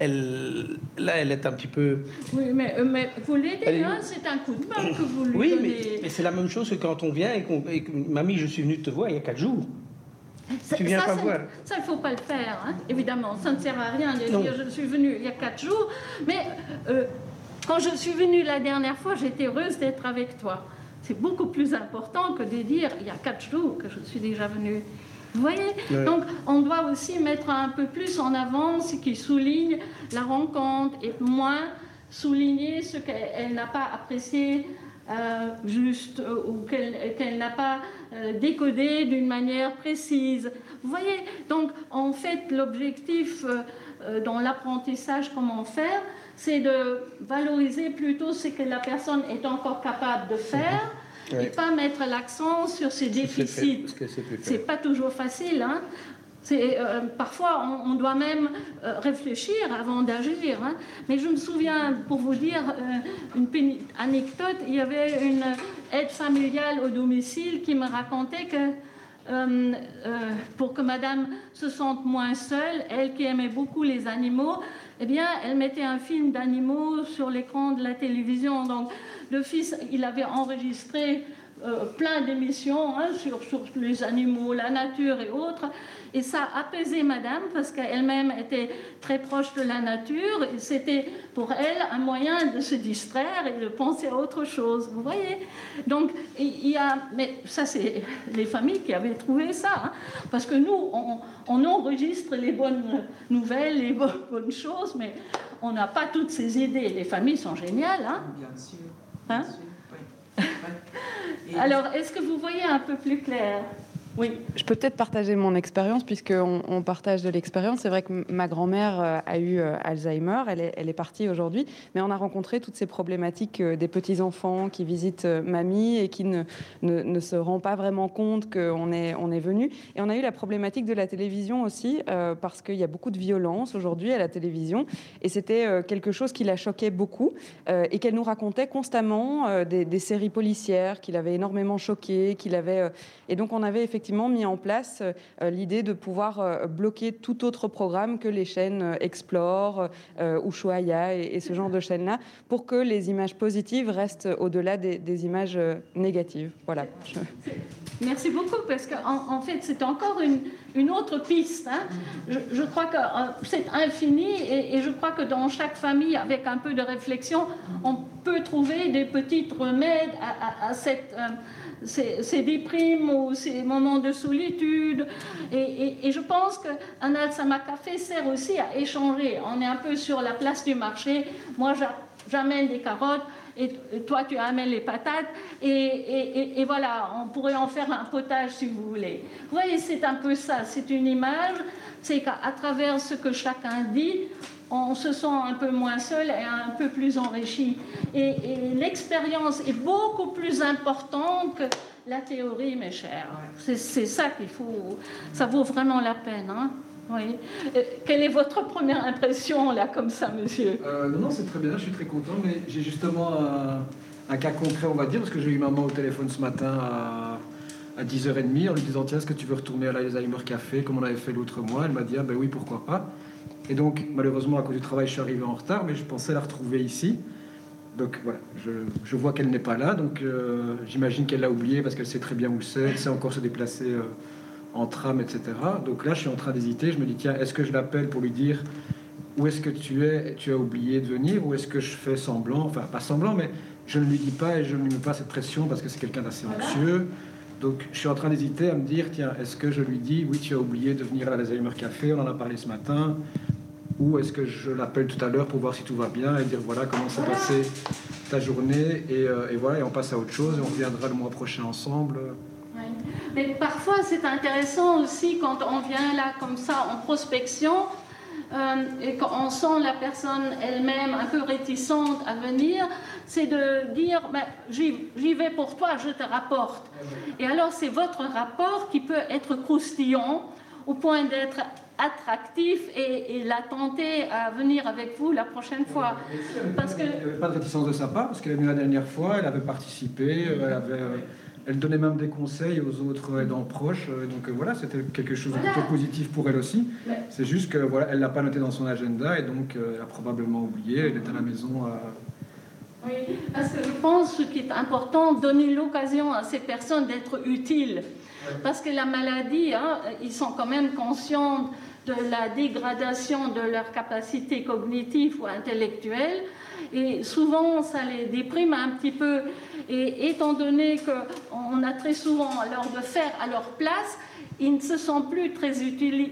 [SPEAKER 9] elle, là, elle est un petit peu.
[SPEAKER 3] Oui, mais, euh, mais vous l'aidez, hein, c'est un coup de main que vous lui
[SPEAKER 9] oui,
[SPEAKER 3] donnez.
[SPEAKER 9] Oui, mais, c'est la même chose que quand on vient et, qu'on, Mamie, je suis venue te voir il y a quatre jours.
[SPEAKER 3] tu viens pas voir. Ça, il ne faut pas le faire, hein, évidemment. Ça ne sert à rien de dire je suis venue il y a quatre jours. Mais euh, quand je suis venue la dernière fois, j'étais heureuse d'être avec toi c'est beaucoup plus important que de dire il y a quatre jours que je suis déjà venue. Vous voyez Donc, on doit aussi mettre un peu plus en avant ce qui souligne la rencontre et moins souligner ce qu'elle n'a pas apprécié euh, juste euh, ou qu'elle n'a pas euh, décodé d'une manière précise. Vous voyez Donc, en fait, l'objectif dans l'apprentissage, comment faire, c'est de valoriser plutôt ce que la personne est encore capable de faire. Et pas mettre l'accent sur ses déficits. C'est pas toujours facile. Hein euh, parfois, on, doit même euh, réfléchir avant d'agir. Hein. Mais je me souviens, pour vous dire euh, une anecdote, il y avait une aide familiale au domicile qui me racontait que pour que madame se sente moins seule, elle qui aimait beaucoup les animaux, eh bien, elle mettait un film d'animaux sur l'écran de la télévision. Donc, le fils, il avait enregistré plein d'émissions hein, sur, sur, les animaux, la nature et autres. Et ça a apaisé madame parce qu'elle-même était très proche de la nature et c'était pour elle un moyen de se distraire et de penser à autre chose. Vous voyez Donc, il y a. Mais ça, c'est les familles qui avaient trouvé ça. Hein. parce que nous, on, enregistre les bonnes nouvelles, les bonnes, choses, mais on n'a pas toutes ces idées. Les familles sont géniales. Hein Bien sûr. Hein? [laughs] Alors, est-ce que vous voyez un peu plus clair?
[SPEAKER 1] Oui, je peux peut-être partager mon expérience, puisqu'on on partage de l'expérience. C'est vrai que ma grand-mère euh, a eu euh, Alzheimer, elle est, partie aujourd'hui, mais on a rencontré toutes ces problématiques euh, des petits-enfants qui visitent mamie et qui ne, se rend pas vraiment compte qu'on est, venu. Et on a eu la problématique de la télévision aussi, parce qu'il y a beaucoup de violence aujourd'hui à la télévision, et c'était quelque chose qui la choquait beaucoup, et qu'elle nous racontait constamment des, séries policières qui l'avaient énormément choquée, qu'il avait... et donc on avait effectivement mis en place euh, l'idée de pouvoir euh, bloquer tout autre programme que les chaînes euh, Explore, Ushuaïa et, ce genre de chaînes-là, pour que les images positives restent au-delà des, images négatives. Voilà.
[SPEAKER 3] Merci beaucoup, parce qu'en en, fait, c'est encore une, autre piste. Hein. Je, crois que c'est infini et, je crois que dans chaque famille, avec un peu de réflexion, on peut trouver des petites remèdes à, cette ces, déprimes ou ces moments de solitude. Et, je pense qu'un Alzheimer Café sert aussi à échanger. On est un peu sur la place du marché. Moi, j'amène des carottes et toi tu amènes les patates et, voilà, on pourrait en faire un potage si vous voulez. Vous voyez, c'est un peu ça, c'est une image, c'est qu'à travers ce que chacun dit, on se sent un peu moins seul et un peu plus enrichi. Et, l'expérience est beaucoup plus importante que la théorie, mes chers. C'est ça qu'il faut. Ça vaut vraiment la peine. Hein oui. Euh, quelle est votre première impression, là, comme ça, monsieur?
[SPEAKER 8] Euh, Non, c'est très bien, je suis très content, mais j'ai justement un, cas concret, on va dire, parce que j'ai eu maman au téléphone ce matin à, à 10h30 en lui disant Tiens, est-ce que tu veux retourner à l'Alzheimer Café comme on avait fait l'autre mois? Elle m'a dit Ah, ben oui, pourquoi pas? Et donc, malheureusement, à cause du travail, je suis arrivé en retard, mais je pensais la retrouver ici. Donc voilà, je, vois qu'elle n'est pas là, donc euh, j'imagine qu'elle l'a oublié parce qu'elle sait très bien où c'est, elle sait encore se déplacer euh, en tram, etc. Donc là, je suis en train d'hésiter, je me dis, tiens, est-ce que je l'appelle pour lui dire où est-ce que tu es, tu as oublié de venir, ou est-ce que je fais semblant, enfin pas semblant, mais je ne lui dis pas et je ne lui mets pas cette pression parce que c'est quelqu'un d'assez anxieux. Donc je suis en train d'hésiter à me dire, tiens, est-ce que je lui dis, oui, tu as oublié de venir à la Alzheimer Café, on en a parlé ce matin, ou est-ce que je l'appelle tout à l'heure pour voir si tout va bien et dire voilà comment s'est passée ta journée euh, et, voilà et on passe à autre chose et on reviendra le mois prochain ensemble.
[SPEAKER 3] Mais parfois c'est intéressant aussi quand on vient là comme ça en prospection euh, et quand on sent la personne elle-même un peu réticente à venir, c'est de dire ben, j'y vais pour toi, je te rapporte. Et alors c'est votre rapport qui peut être croustillant au point d'être attractif et, la tenter à venir avec vous la prochaine fois.
[SPEAKER 8] Parce que... Il n'y avait pas de réticence de sa part, parce qu'elle est venue la dernière fois, elle avait participé, elle, avait, euh, elle donnait même des conseils aux autres aidants proches. Euh, donc euh, voilà, c'était quelque chose de plutôt positif pour elle aussi. C'est juste que voilà, elle l'a pas noté dans son agenda et donc elle a probablement oublié. Elle est à la maison à...
[SPEAKER 3] Oui, parce que je pense qu'il est important, donner l'occasion à ces personnes d'être utiles. Parce que la maladie, hein, ils sont quand même conscients de la dégradation de leur capacité cognitive ou intellectuelle. Et souvent, ça les déprime un petit peu. Et étant donné qu'on a très souvent leur de faire à leur place, ils ne se sentent plus très utiles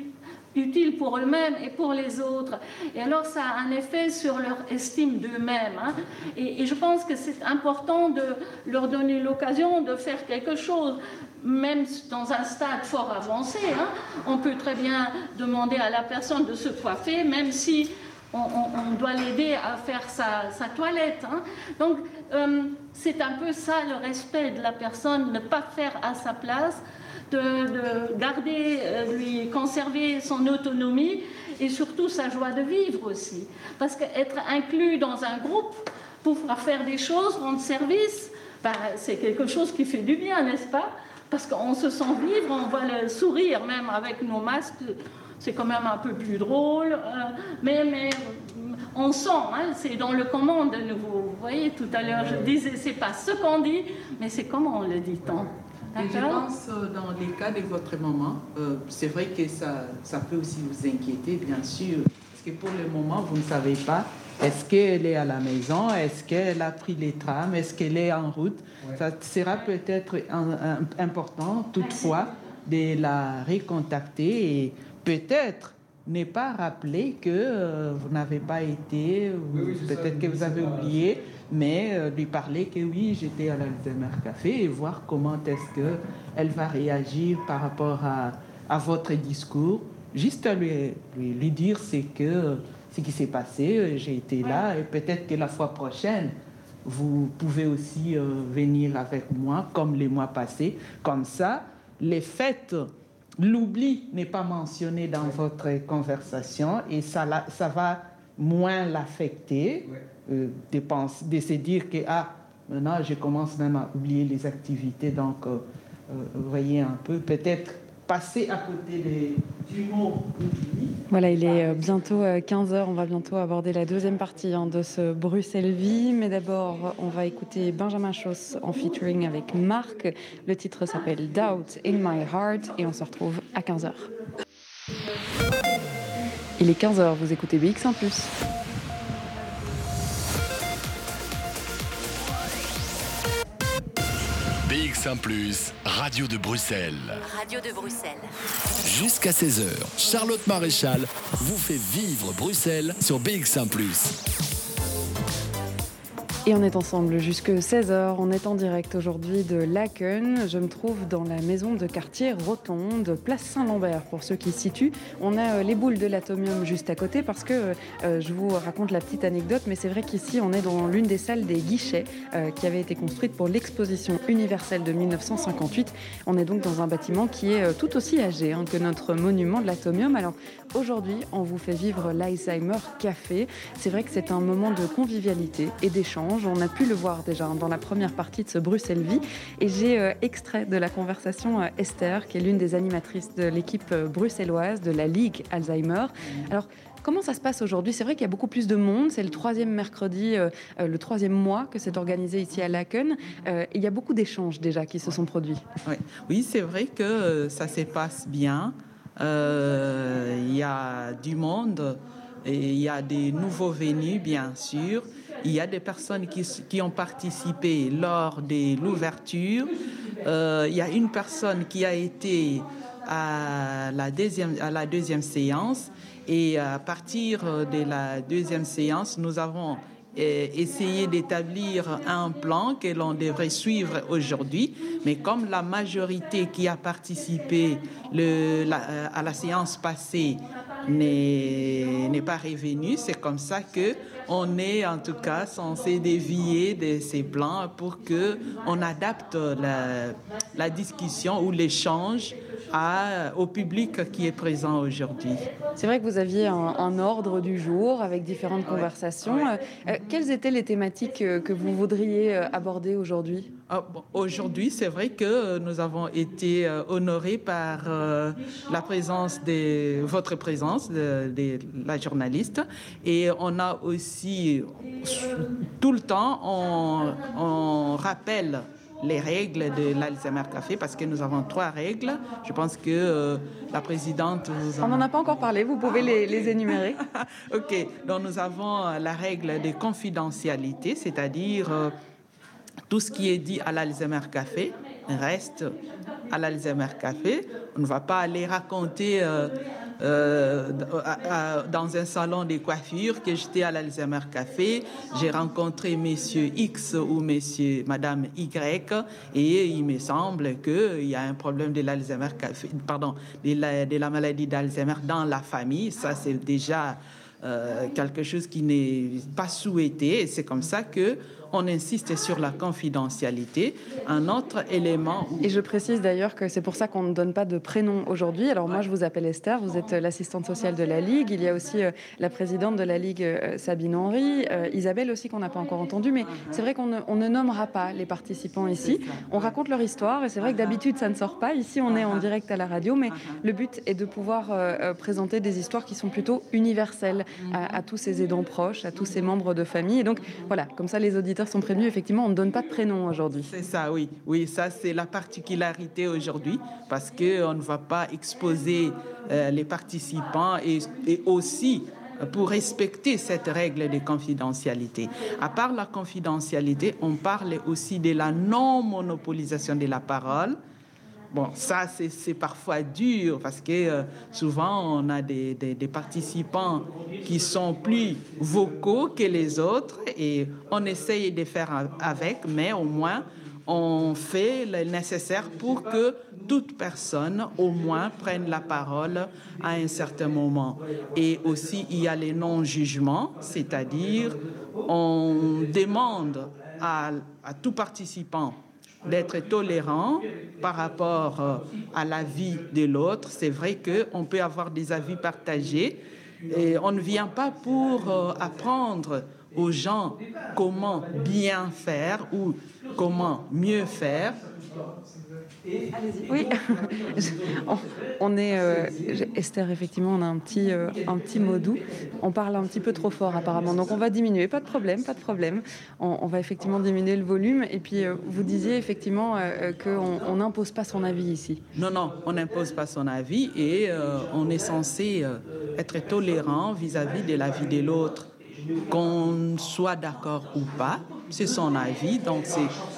[SPEAKER 3] utile pour eux-mêmes et pour les autres. Et alors ça a un effet sur leur estime d'eux-mêmes. Hein. Et, je pense que c'est important de leur donner l'occasion de faire quelque chose, même dans un stade fort avancé. Hein. On peut très bien demander à la personne de se coiffer, même si on, doit l'aider à faire sa, toilette. Hein. Donc euh, c'est un peu ça le respect de la personne, ne pas faire à sa place de, garder, euh, lui conserver son autonomie et surtout sa joie de vivre aussi. Parce qu'être inclus dans un groupe, pouvoir faire des choses, rendre service, ben, c'est quelque chose qui fait du bien, n'est-ce pas? Parce qu'on se sent vivre, on voit le sourire même avec nos masques, c'est quand même un peu plus drôle, euh, mais, mais on sent, hein, c'est dans le comment de nouveau. Vous voyez, tout à l'heure, je disais, c'est pas ce qu'on dit, mais c'est comment on le dit tant.
[SPEAKER 6] Et je pense, euh, dans les cas de votre maman, euh, c'est vrai que ça, ça peut aussi vous inquiéter, bien sûr, parce que pour le moment, vous ne savez pas, est-ce qu'elle est à la maison, est-ce qu'elle a pris les trams, est-ce qu'elle est en route. Ça sera peut-être important, toutefois, de la recontacter et peut-être ne pas rappeler que euh, vous n'avez pas été, peut-être que vous avez oublié mais euh, lui parler que oui, j'étais à l'Alzheimer Café et voir comment est-ce qu'elle va réagir par rapport à, à votre discours. Juste lui, lui, dire c'est que ce qui s'est passé, euh, j'ai été là et peut-être que la fois prochaine, vous pouvez aussi euh, venir avec moi comme les mois passés. Comme ça, les fêtes, l'oubli n'est pas mentionné dans votre conversation et ça, ça va moins l'affecter euh, de, se dire que, ah, maintenant, je commence même à oublier les activités. Donc, euh, euh, voyez un peu, peut-être passer à côté mot
[SPEAKER 1] Voilà, il est bientôt 15h. On va bientôt aborder la deuxième partie hein, de ce Bruxelles Vie. Mais d'abord, on va écouter Benjamin Schoss en featuring avec Marc. Le titre s'appelle Doubt in My Heart et on se retrouve à 15h. Il est 15h, vous écoutez BX1 ⁇
[SPEAKER 2] BX1 Radio de Bruxelles.
[SPEAKER 5] Radio de Bruxelles.
[SPEAKER 2] Jusqu'à 16h, Charlotte Maréchal vous fait vivre Bruxelles sur BX1
[SPEAKER 1] et on est ensemble jusque 16h. On est en direct aujourd'hui de Laken. Je me trouve dans la maison de quartier Rotonde, place Saint-Lambert pour ceux qui se situent. On a euh, les boules de l'atomium juste à côté parce que euh, je vous raconte la petite anecdote, mais c'est vrai qu'ici on est dans l'une des salles des guichets euh, qui avait été construite pour l'exposition universelle de 1958. On est donc dans un bâtiment qui est tout aussi âgé hein, que notre monument de l'atomium. Alors aujourd'hui, on vous fait vivre l'Alzheimer Café. C'est vrai que c'est un moment de convivialité et d'échange on a pu le voir déjà dans la première partie de ce Bruxelles Vie. Et j'ai euh, extrait de la conversation euh, Esther, qui est l'une des animatrices de l'équipe euh, bruxelloise de la Ligue Alzheimer. Alors, Comment ça se passe aujourd'hui? C'est vrai qu'il y a beaucoup plus de monde. C'est le troisième mercredi, le troisième mois que c'est organisé ici à Laken. il y a beaucoup d'échanges déjà qui se sont produits.
[SPEAKER 6] Oui, oui c'est vrai que ça se passe bien. Il y a du monde. Et il y a des nouveaux venus, bien sûr. Il y a des personnes qui, ont participé lors de l'ouverture. Euh, il y a une personne qui a été à la deuxième, à la deuxième séance. Et à partir de la deuxième séance, nous avons euh, essayé d'établir un plan que l'on devrait suivre aujourd'hui. Mais comme la majorité qui a participé le, à la séance passée n'est pas revenue, c'est comme ça que on est en tout cas censé dévier de ces plans pour que on adapte la, la discussion ou l'échange au public qui est présent aujourd'hui.
[SPEAKER 1] C'est vrai que vous aviez un, ordre du jour avec différentes conversations. Euh, euh, quelles étaient les thématiques euh, que vous voudriez aborder aujourd'hui?
[SPEAKER 6] Ah, Aujourd'hui, c'est vrai que nous avons été honorés par la présence de votre présence, de, de, la journaliste, et on a aussi tout le temps on, on rappelle les règles de l'Alzheimer Café parce que nous avons trois règles. Je pense que euh, la présidente
[SPEAKER 1] vous en... On n'en a pas encore parlé, vous pouvez les, énumérer. [laughs]
[SPEAKER 6] ok, donc nous avons euh, la règle de confidentialité, c'est-à-dire euh, tout ce qui est dit à l'Alzheimer Café restent à l'Alzheimer Café. On ne va pas aller raconter euh, euh, dans un salon de coiffure que j'étais à l'Alzheimer Café, j'ai rencontré Monsieur X ou Monsieur Madame Y et il me semble qu'il y a un problème de l'Alzheimer pardon, de la, maladie d'Alzheimer dans la famille. Ça, c'est déjà euh, quelque chose qui n'est pas souhaité. C'est comme ça que on insiste sur la confidentialité. Un autre élément.
[SPEAKER 1] Et je précise d'ailleurs que c'est pour ça qu'on ne donne pas de prénom aujourd'hui. Alors moi, je vous appelle Esther, vous êtes l'assistante sociale de la Ligue. Il y a aussi euh, la présidente de la Ligue, euh, Sabine Henry. Euh, Isabelle aussi, qu'on n'a pas encore entendu. Mais c'est vrai qu'on ne, nommera pas les participants ici. On raconte leur histoire et c'est vrai que d'habitude, ça ne sort pas. Ici, on est en direct à la radio, mais le but est de pouvoir présenter des histoires qui sont plutôt universelles à, à tous ces aidants proches, à tous ces membres de famille. Et donc, voilà, comme ça, les auditeurs sont prévenus. Effectivement, on ne donne pas de prénom aujourd'hui.
[SPEAKER 6] C'est ça, oui. Oui, ça, c'est la particularité aujourd'hui parce qu'on ne va pas exposer euh, les participants et, et aussi pour respecter cette règle de confidentialité. À part la confidentialité, on parle aussi de la non-monopolisation de la parole Bon, ça, c'est parfois dur parce que euh, souvent, on a des, participants qui sont plus vocaux que les autres et on essaye de faire avec, mais au moins, on fait le nécessaire pour que toute personne, au moins, prenne la parole à un certain moment. Et aussi, il y a les non-jugements, c'est-à-dire, on demande à tout participant d'être tolérant par rapport euh, à la vie de l'autre. C'est vrai qu'on peut avoir des avis partagés et on ne vient pas pour euh, apprendre aux gens comment bien faire ou comment mieux faire.
[SPEAKER 1] Oui, [laughs] on est euh, Esther. Effectivement, on a un petit euh, un petit mot doux. On parle un petit peu trop fort apparemment, donc on va diminuer. Pas de problème, pas de problème. On, va effectivement diminuer le volume. Et puis euh, vous disiez effectivement qu'on n'impose pas son avis ici.
[SPEAKER 6] Non, non, on n'impose pas son avis et on est censé être tolérant vis-à-vis -vis de la vie de l'autre, qu'on soit d'accord ou pas c'est son avis. Donc,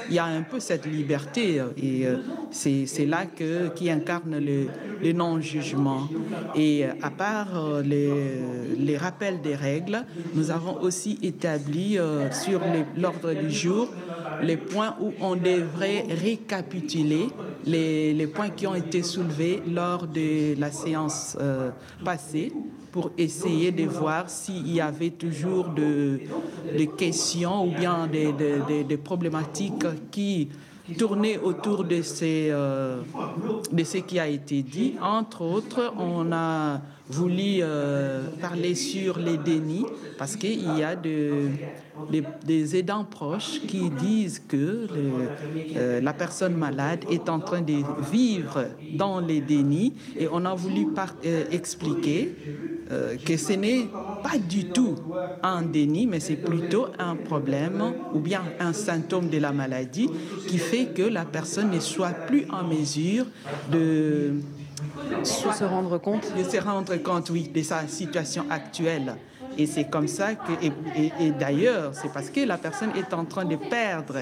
[SPEAKER 6] il y a un peu cette liberté euh, et euh, c'est là que, qui incarne le, non-jugement. Et euh, à part les, rappels des règles, nous avons aussi établi sur l'ordre du jour les points où on devrait récapituler les, points qui ont été soulevés lors de la séance passée pour essayer de voir s'il y avait toujours de questions ou bien des, problématiques qui tournaient autour de, euh, de ce qui a été dit. Entre autres, on a voulu euh, parler sur les dénis parce qu'il y a de, des aidants proches qui disent que euh, la personne malade est en train de vivre dans les dénis et on a voulu expliquer euh, que ce n'est pas du tout un déni, mais c'est plutôt un problème ou bien un symptôme de la maladie qui fait que la personne ne soit plus en mesure de
[SPEAKER 1] se rendre compte
[SPEAKER 6] De se rendre compte, oui, de sa situation actuelle. Et c'est comme ça que, et d'ailleurs, c'est parce que la personne est en train de perdre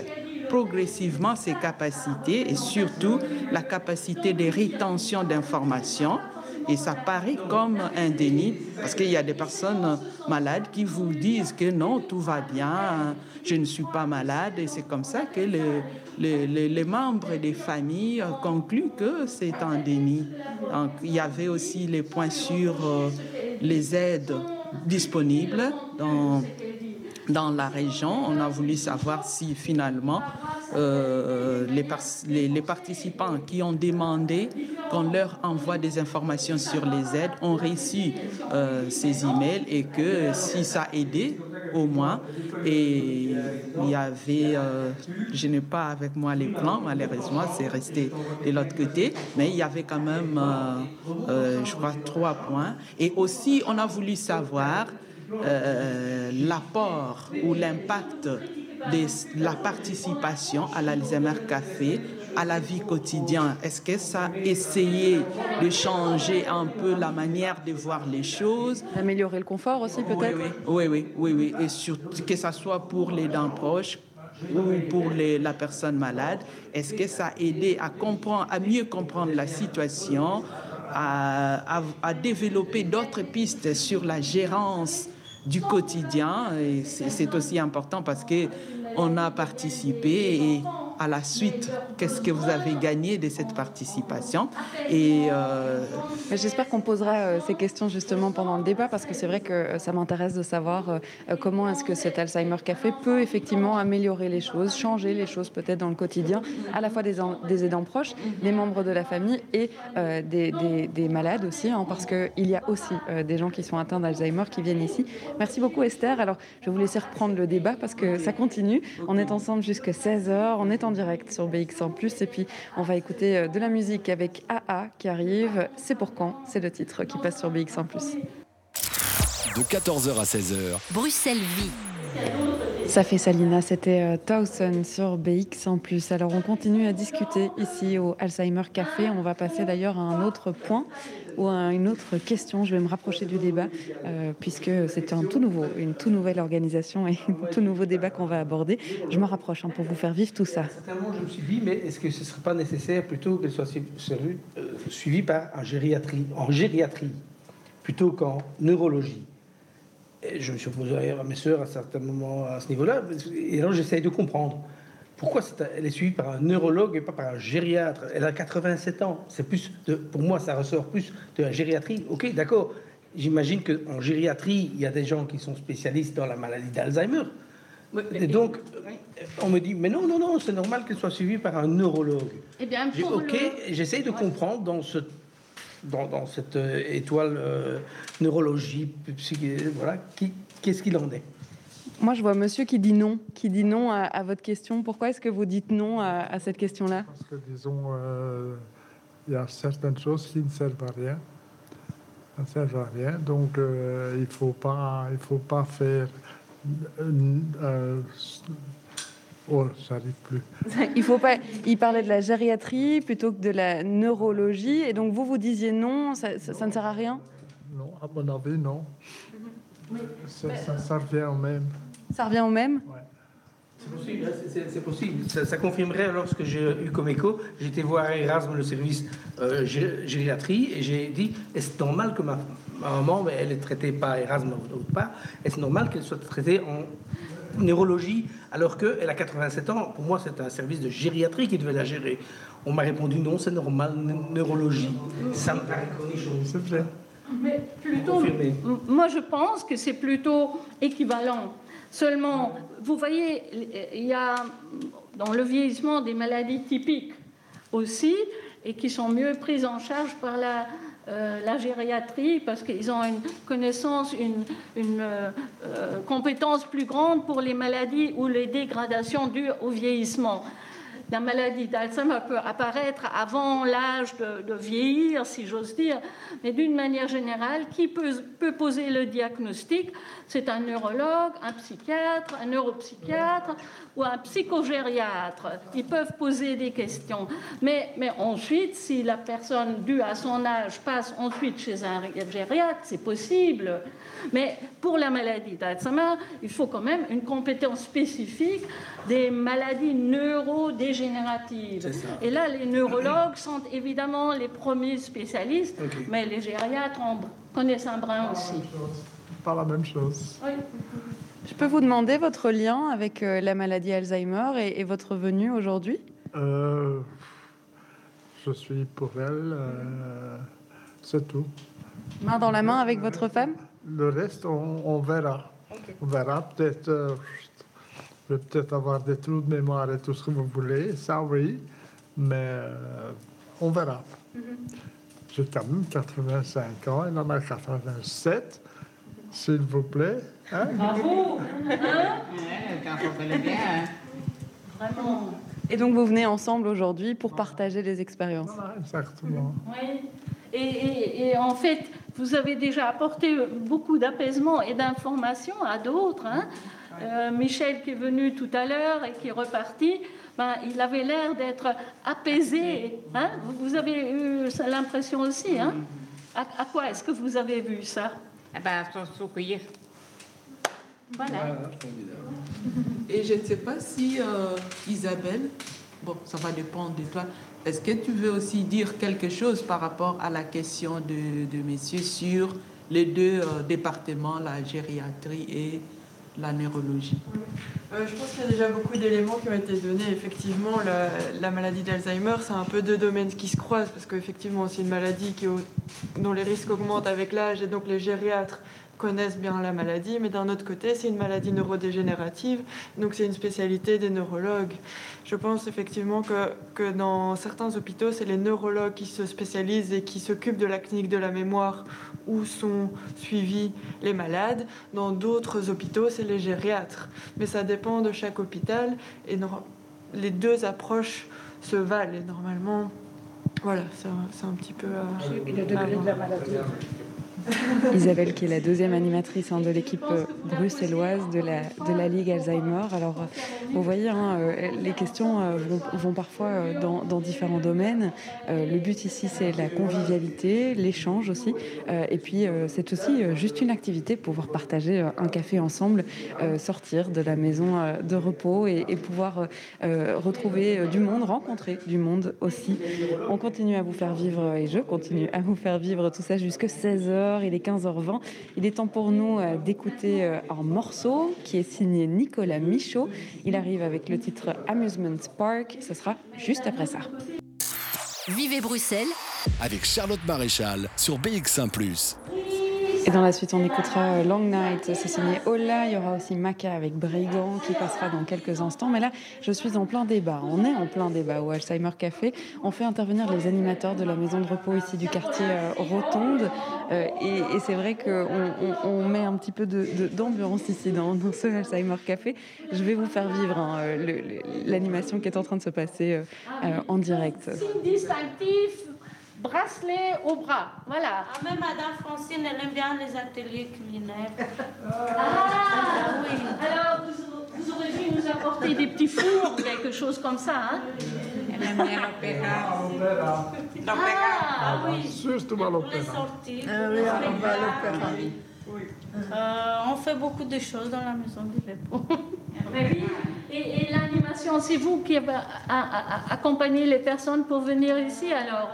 [SPEAKER 6] progressivement ses capacités et surtout la capacité de rétention d'informations et ça paraît comme un déni, parce qu'il y a des personnes malades qui vous disent que non, tout va bien, je ne suis pas malade. Et c'est comme ça que les membres des familles concluent que c'est un déni. Donc, il y avait aussi les points sur euh, les aides disponibles dans la région. On a voulu savoir si finalement euh, les, les, participants qui ont demandé qu'on leur envoie des informations sur les aides ont reçu euh, ces emails et que si ça a aidé au moins. Et il y avait, euh, je n'ai pas avec moi les plans, malheureusement, c'est resté de l'autre côté, mais il y avait quand même, je crois, trois points. Et aussi, on a voulu savoir euh, l'apport ou l'impact de la participation à l'Alzheimer Café à la vie quotidienne Est-ce que ça a essayé de changer un peu la manière de voir les choses?
[SPEAKER 1] Améliorer le confort aussi peut-être?
[SPEAKER 6] oui oui. oui oui. oui, Et surtout que ce soit pour les dents proches, pour la personne malade Est-ce que ça a aidé à, comprendre, à mieux comprendre la situation, à, à développer d'autres pistes sur la gérance du quotidien. Et c'est aussi important parce que on a participé et à la suite, qu'est-ce que vous avez gagné de cette participation. Et
[SPEAKER 1] euh, j'espère qu'on posera euh, ces questions justement pendant le débat parce que c'est vrai que euh, ça m'intéresse de savoir comment est-ce que cet Alzheimer Café peut effectivement améliorer les choses, changer les choses peut-être dans le quotidien, à la fois des, des aidants proches, des membres de la famille et des, des, malades aussi, hein, parce qu'il y a aussi des gens qui sont atteints d'Alzheimer qui viennent ici. Merci beaucoup Esther. Alors je vais vous laisser reprendre le débat parce que ça continue. On est ensemble jusqu'à 16h. On est en direct sur BX en plus. Et puis, on va écouter euh, de la musique avec AA qui arrive. C'est pour quand? C'est le titre qui passe sur BX en plus.
[SPEAKER 2] De 14h à 16h.
[SPEAKER 5] Bruxelles vit.
[SPEAKER 1] Ça fait Salina, c'était euh, Towson sur BX en plus. Alors on continue à discuter ici au Alzheimer Café. On va passer d'ailleurs à un autre point ou une autre question. Je vais me rapprocher du débat euh, puisque c'est un tout nouveau, une tout nouvelle organisation et un tout nouveau débat qu'on va aborder. Je me rapproche hein, pour vous faire vivre tout ça.
[SPEAKER 9] Certainement, je me suis dit, mais est-ce que ce ne serait pas nécessaire plutôt qu'elle soit euh, suivie par un gériatrie, en gériatrie plutôt qu'en neurologie? Je me suis opposé à mes soeurs à certains moments à ce niveau-là, et alors j'essaye de comprendre pourquoi elle est suivie par un neurologue et pas par un gériatre? Elle a 87 ans. C'est plus de, pour moi, ça ressort plus de la gériatrie. Ok, d'accord. J'imagine qu'en gériatrie, il y a des gens qui sont spécialistes dans la maladie d'Alzheimer. Et donc, on me dit, mais non, non, non, c'est normal qu'elle soit suivie par un neurologue. Eh bien, ok, j'essaye de comprendre dans ce dans, cette euh, étoile euh, neurologie, voilà, qu'est-ce qu'il en est
[SPEAKER 1] Moi, je vois monsieur qui dit non, qui dit non à, votre question. Pourquoi est-ce que vous dites non à, cette question-là?
[SPEAKER 10] Parce que, disons, euh, il y a certaines choses qui ne servent à rien. Ça ne servent à rien. Donc, il ne faut, pas, il faut pas faire Oh, ça n'arrive plus. [laughs]
[SPEAKER 1] Il faut pas. Il parlait de la gériatrie plutôt que de la neurologie, et donc vous vous disiez non, ça, ne sert à rien?
[SPEAKER 10] Non, à mon avis, non. Ça, revient au même.
[SPEAKER 1] Ça revient au même?
[SPEAKER 9] C'est possible, hein, c'est possible. Ça, confirmerait alors ce que j'ai eu comme écho. J'étais voir Erasme, le service euh, gériatrie, et j'ai dit est-ce normal que ma, maman, elle est traitée par Erasme d'autre part, est-ce normal qu'elle soit traitée en neurologie, alors qu'elle a 87 ans? Pour moi, c'est un service de gériatrie qui devait la gérer. On m'a répondu non, c'est normal, neurologie. Ça me paraît
[SPEAKER 10] C'est vrai.
[SPEAKER 3] Mais plutôt, moi je pense que c'est plutôt équivalent. Seulement, vous voyez, il y a dans le vieillissement des maladies typiques aussi, et qui sont mieux prises en charge par la euh, la gériatrie parce qu'ils ont une connaissance, une, euh, euh, compétence plus grande pour les maladies ou les dégradations dues au vieillissement la maladie d'Alzheimer peut apparaître avant l'âge de, vieillir, si j'ose dire, mais d'une manière générale, qui peut, poser le diagnostic? C'est un neurologue, un psychiatre, un neuropsychiatre ou un psychogériatre. Ils peuvent poser des questions. Mais, mais ensuite, si la personne, due à son âge, passe ensuite chez un gériatre, c'est possible. Mais pour la maladie d'Alzheimer, il faut quand même une compétence spécifique des maladies neurodégénératives. Et là, les neurologues sont évidemment les premiers spécialistes, mais les gériatres en connaissent un brin aussi.
[SPEAKER 10] Pas la même chose.
[SPEAKER 1] Je peux vous demander votre lien avec euh, la maladie Alzheimer et, votre venue aujourd'hui?
[SPEAKER 10] Euh, Je suis pour elle, euh, c'est tout.
[SPEAKER 1] Main dans la main avec votre femme?
[SPEAKER 10] Le reste, on, verra. On verra peut-être je vais peut-être avoir des trous de mémoire et tout ce que vous voulez, ça oui, mais euh, on verra. Mm-hmm. J'ai quand même 85 ans, il en a 87, s'il vous plaît.
[SPEAKER 3] Hein? Bravo hein?
[SPEAKER 1] bien. Hein. Vraiment. Et donc vous venez ensemble aujourd'hui pour partager les expériences.
[SPEAKER 10] exactement.
[SPEAKER 3] Oui. Et, et, en fait, vous avez déjà apporté beaucoup d'apaisement et d'informations à d'autres. Hein euh, Michel qui est venu tout à l'heure et qui est reparti, ben, il avait l'air d'être apaisé. Hein vous avez eu l'impression aussi. Hein à, quoi est-ce que vous avez vu ça?
[SPEAKER 11] Eh ben,
[SPEAKER 3] Voilà.
[SPEAKER 11] Et je ne sais pas si euh, Isabelle, bon, ça va dépendre de toi, est-ce que tu veux aussi dire quelque chose par rapport à la question de, de messieurs sur les deux euh, départements, la gériatrie et la neurologie?
[SPEAKER 12] Euh, Je pense qu'il y a déjà beaucoup d'éléments qui ont été donnés. Effectivement, la, la maladie d'Alzheimer, c'est un peu deux domaines qui se croisent, parce qu'effectivement, c'est une maladie dont les risques augmentent avec l'âge, et donc les gériatres connaissent bien la maladie, mais d'un autre côté, c'est une maladie neurodégénérative, donc c'est une spécialité des neurologues. Je pense effectivement que, que dans certains hôpitaux, c'est les neurologues qui se spécialisent et qui s'occupent de la clinique de la mémoire où sont suivis les malades. Dans d'autres hôpitaux, c'est les gériatres. Mais ça dépend de chaque hôpital et les deux approches se valent. Et normalement, voilà, c'est un, petit peu... Euh,
[SPEAKER 1] le degré de la maladie. [laughs] Isabelle, qui est la deuxième animatrice hein, de l'équipe euh, bruxelloise de la, de la Ligue Alzheimer. Alors, euh, vous voyez, hein, euh, les questions vont, parfois dans, différents domaines. le but ici, c'est la convivialité, l'échange aussi. et puis, c'est aussi juste une activité, pouvoir partager un café ensemble, sortir de la maison de repos et, et pouvoir retrouver du monde, rencontrer du monde aussi. On continue à vous faire vivre, et je continue à vous faire vivre tout ça jusque 16h il est 15h20. Il est temps pour nous euh, d'écouter euh, un morceau qui est signé Nicolas Michaud. Il arrive avec le titre Amusement Park. Ce sera juste après ça.
[SPEAKER 5] Vivez Bruxelles
[SPEAKER 2] avec Charlotte Maréchal sur BX1 ⁇
[SPEAKER 1] et dans la suite, on écoutera Long Night, c'est signé Ola. Il y aura aussi Maca avec Brigand qui passera dans quelques instants. Mais là, je suis en plein débat. On est en plein débat au Alzheimer Café. On fait intervenir les animateurs de la maison de repos ici du quartier euh, Rotonde. Euh, et, c'est vrai qu'on on, met un petit peu d'ambiance ici dans, ce Alzheimer Café. Je vais vous faire vivre hein, l'animation qui est en train de se passer euh, en direct
[SPEAKER 3] bracelet au bras. Voilà.
[SPEAKER 13] Ah, même Madame Francine, elle aime bien les ateliers culinaires.
[SPEAKER 3] Ah, oui. Alors, vous, aurez pu nous apporter des petits fours, quelque chose comme ça. Hein
[SPEAKER 13] elle aime bien l'opéra. L'opéra.
[SPEAKER 3] Ah, oui.
[SPEAKER 10] Surtout à l'opéra.
[SPEAKER 13] Ah oui, on va à l'opéra. Euh, on fait beaucoup de choses dans la maison du repos. [laughs]
[SPEAKER 3] oui. Et, l'animation, c'est vous qui avez accompagné les personnes pour venir ici alors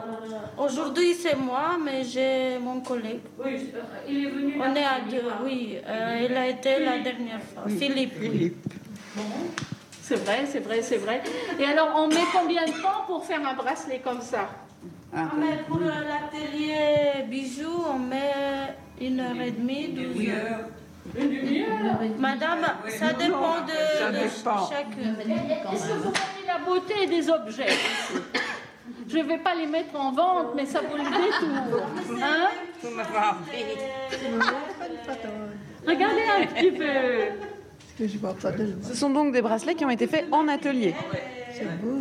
[SPEAKER 13] Aujourd'hui, c'est moi, mais j'ai mon collègue.
[SPEAKER 3] Oui, il est venu.
[SPEAKER 13] On est à deux, oui. Euh, il a été la dernière fois. Philippe.
[SPEAKER 3] Philippe. Bon. C'est vrai, c'est vrai, c'est vrai. Et alors, on met combien de temps pour faire un bracelet comme ça?
[SPEAKER 13] Ah, Pour l'atelier bijoux, on met une heure et demie, deux heures. Madame, ça dépend de, de chacune.
[SPEAKER 3] Est-ce que vous voyez la beauté des objets Je ne vais pas les mettre en vente, mais ça vaut le détour. Hein? [laughs] Regardez un petit peu.
[SPEAKER 1] Ce sont donc des bracelets qui ont été faits en atelier.
[SPEAKER 9] C'est beau.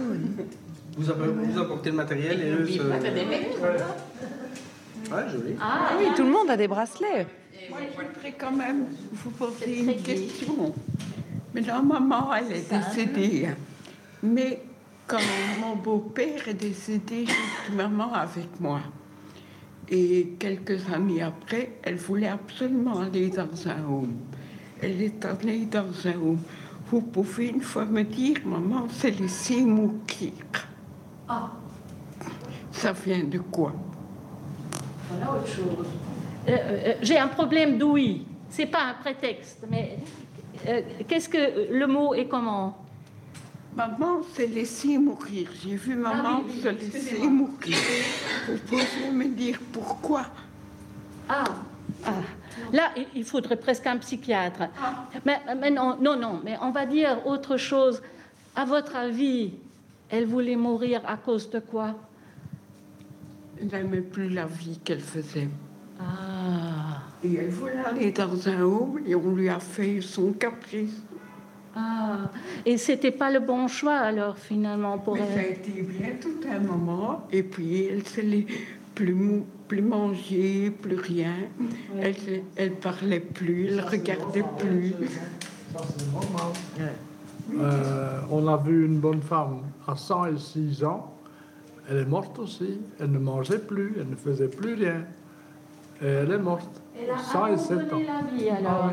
[SPEAKER 9] Vous, apportez le matériel et eux se...
[SPEAKER 1] Ouais, joli. Ah oui, tout le monde a des bracelets.
[SPEAKER 14] Moi, je voudrais quand même vous poser une question. Mais maman, elle est décédée. Mais quand mon beau-père est décédé, j'ai maman avec moi. Et quelques années après, elle voulait absolument aller dans un home. Elle est allée dans un home. Vous pouvez une fois me dire, maman, c'est les mourir. Ah. Ça vient de quoi?
[SPEAKER 3] Voilà autre chose. Euh, euh, j'ai un problème d'ouïe. C'est pas un prétexte, mais euh, qu'est-ce que le mot est comment?
[SPEAKER 14] Maman s'est laissée mourir. J'ai vu maman ah se laisser mourir. Vous pouvez me dire pourquoi?
[SPEAKER 3] Ah. ah. Là, il faudrait presque un psychiatre. Mais, mais, non, non, non, mais on va dire autre chose. À votre avis, elle voulait mourir à cause de quoi?
[SPEAKER 14] Elle n'aimait plus la vie qu'elle faisait.
[SPEAKER 3] Ah.
[SPEAKER 14] Et elle voulait aller dans un home et on lui a fait son caprice.
[SPEAKER 3] Ah. Et c'était pas le bon choix alors finalement pour
[SPEAKER 14] Mais
[SPEAKER 3] elle.
[SPEAKER 14] Ça a été bien tout un moment et puis elle s'est plus plus manger, plus rien. Elle, elle parlait plus, elle regardait plus.
[SPEAKER 10] Euh, on a vu une bonne femme à 106 ans. Elle est morte aussi. Elle ne mangeait plus, elle ne faisait plus rien. Et elle est morte. 100 et 7 ans.
[SPEAKER 3] alors.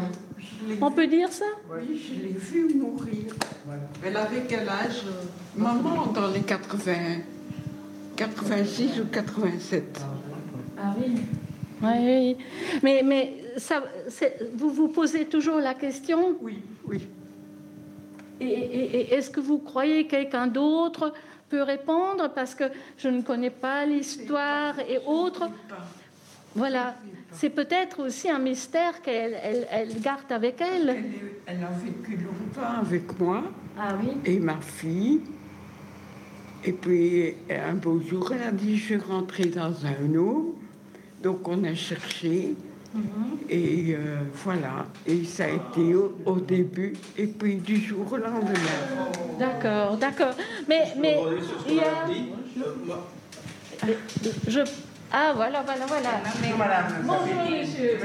[SPEAKER 3] On peut dire ça?
[SPEAKER 14] Oui, je l'ai vu mourir.
[SPEAKER 11] Elle avait quel âge
[SPEAKER 14] Maman, dans les 80, 86 ou 87.
[SPEAKER 3] Ah oui. Oui, oui. Mais, mais ça, vous vous posez toujours la question?
[SPEAKER 14] Oui, oui.
[SPEAKER 3] Et, et est-ce que vous croyez que quelqu'un d'autre peut répondre? Parce que je ne connais pas l'histoire et autres. Voilà. C'est peut-être aussi un mystère qu'elle elle, garde avec elle.
[SPEAKER 14] elle. a vécu longtemps avec moi.
[SPEAKER 3] Ah oui.
[SPEAKER 14] Et ma fille. Et puis, un beau jour, elle a dit, je vais rentrer dans un eau. Donc, on a cherché. Mhm. Et euh, voilà. Et ça a été au, début. Et puis, du jour au lendemain.
[SPEAKER 3] D'accord, d'accord. Mais, mais il y a... Je ah, voilà, voilà, voilà. Bonjour, monsieur.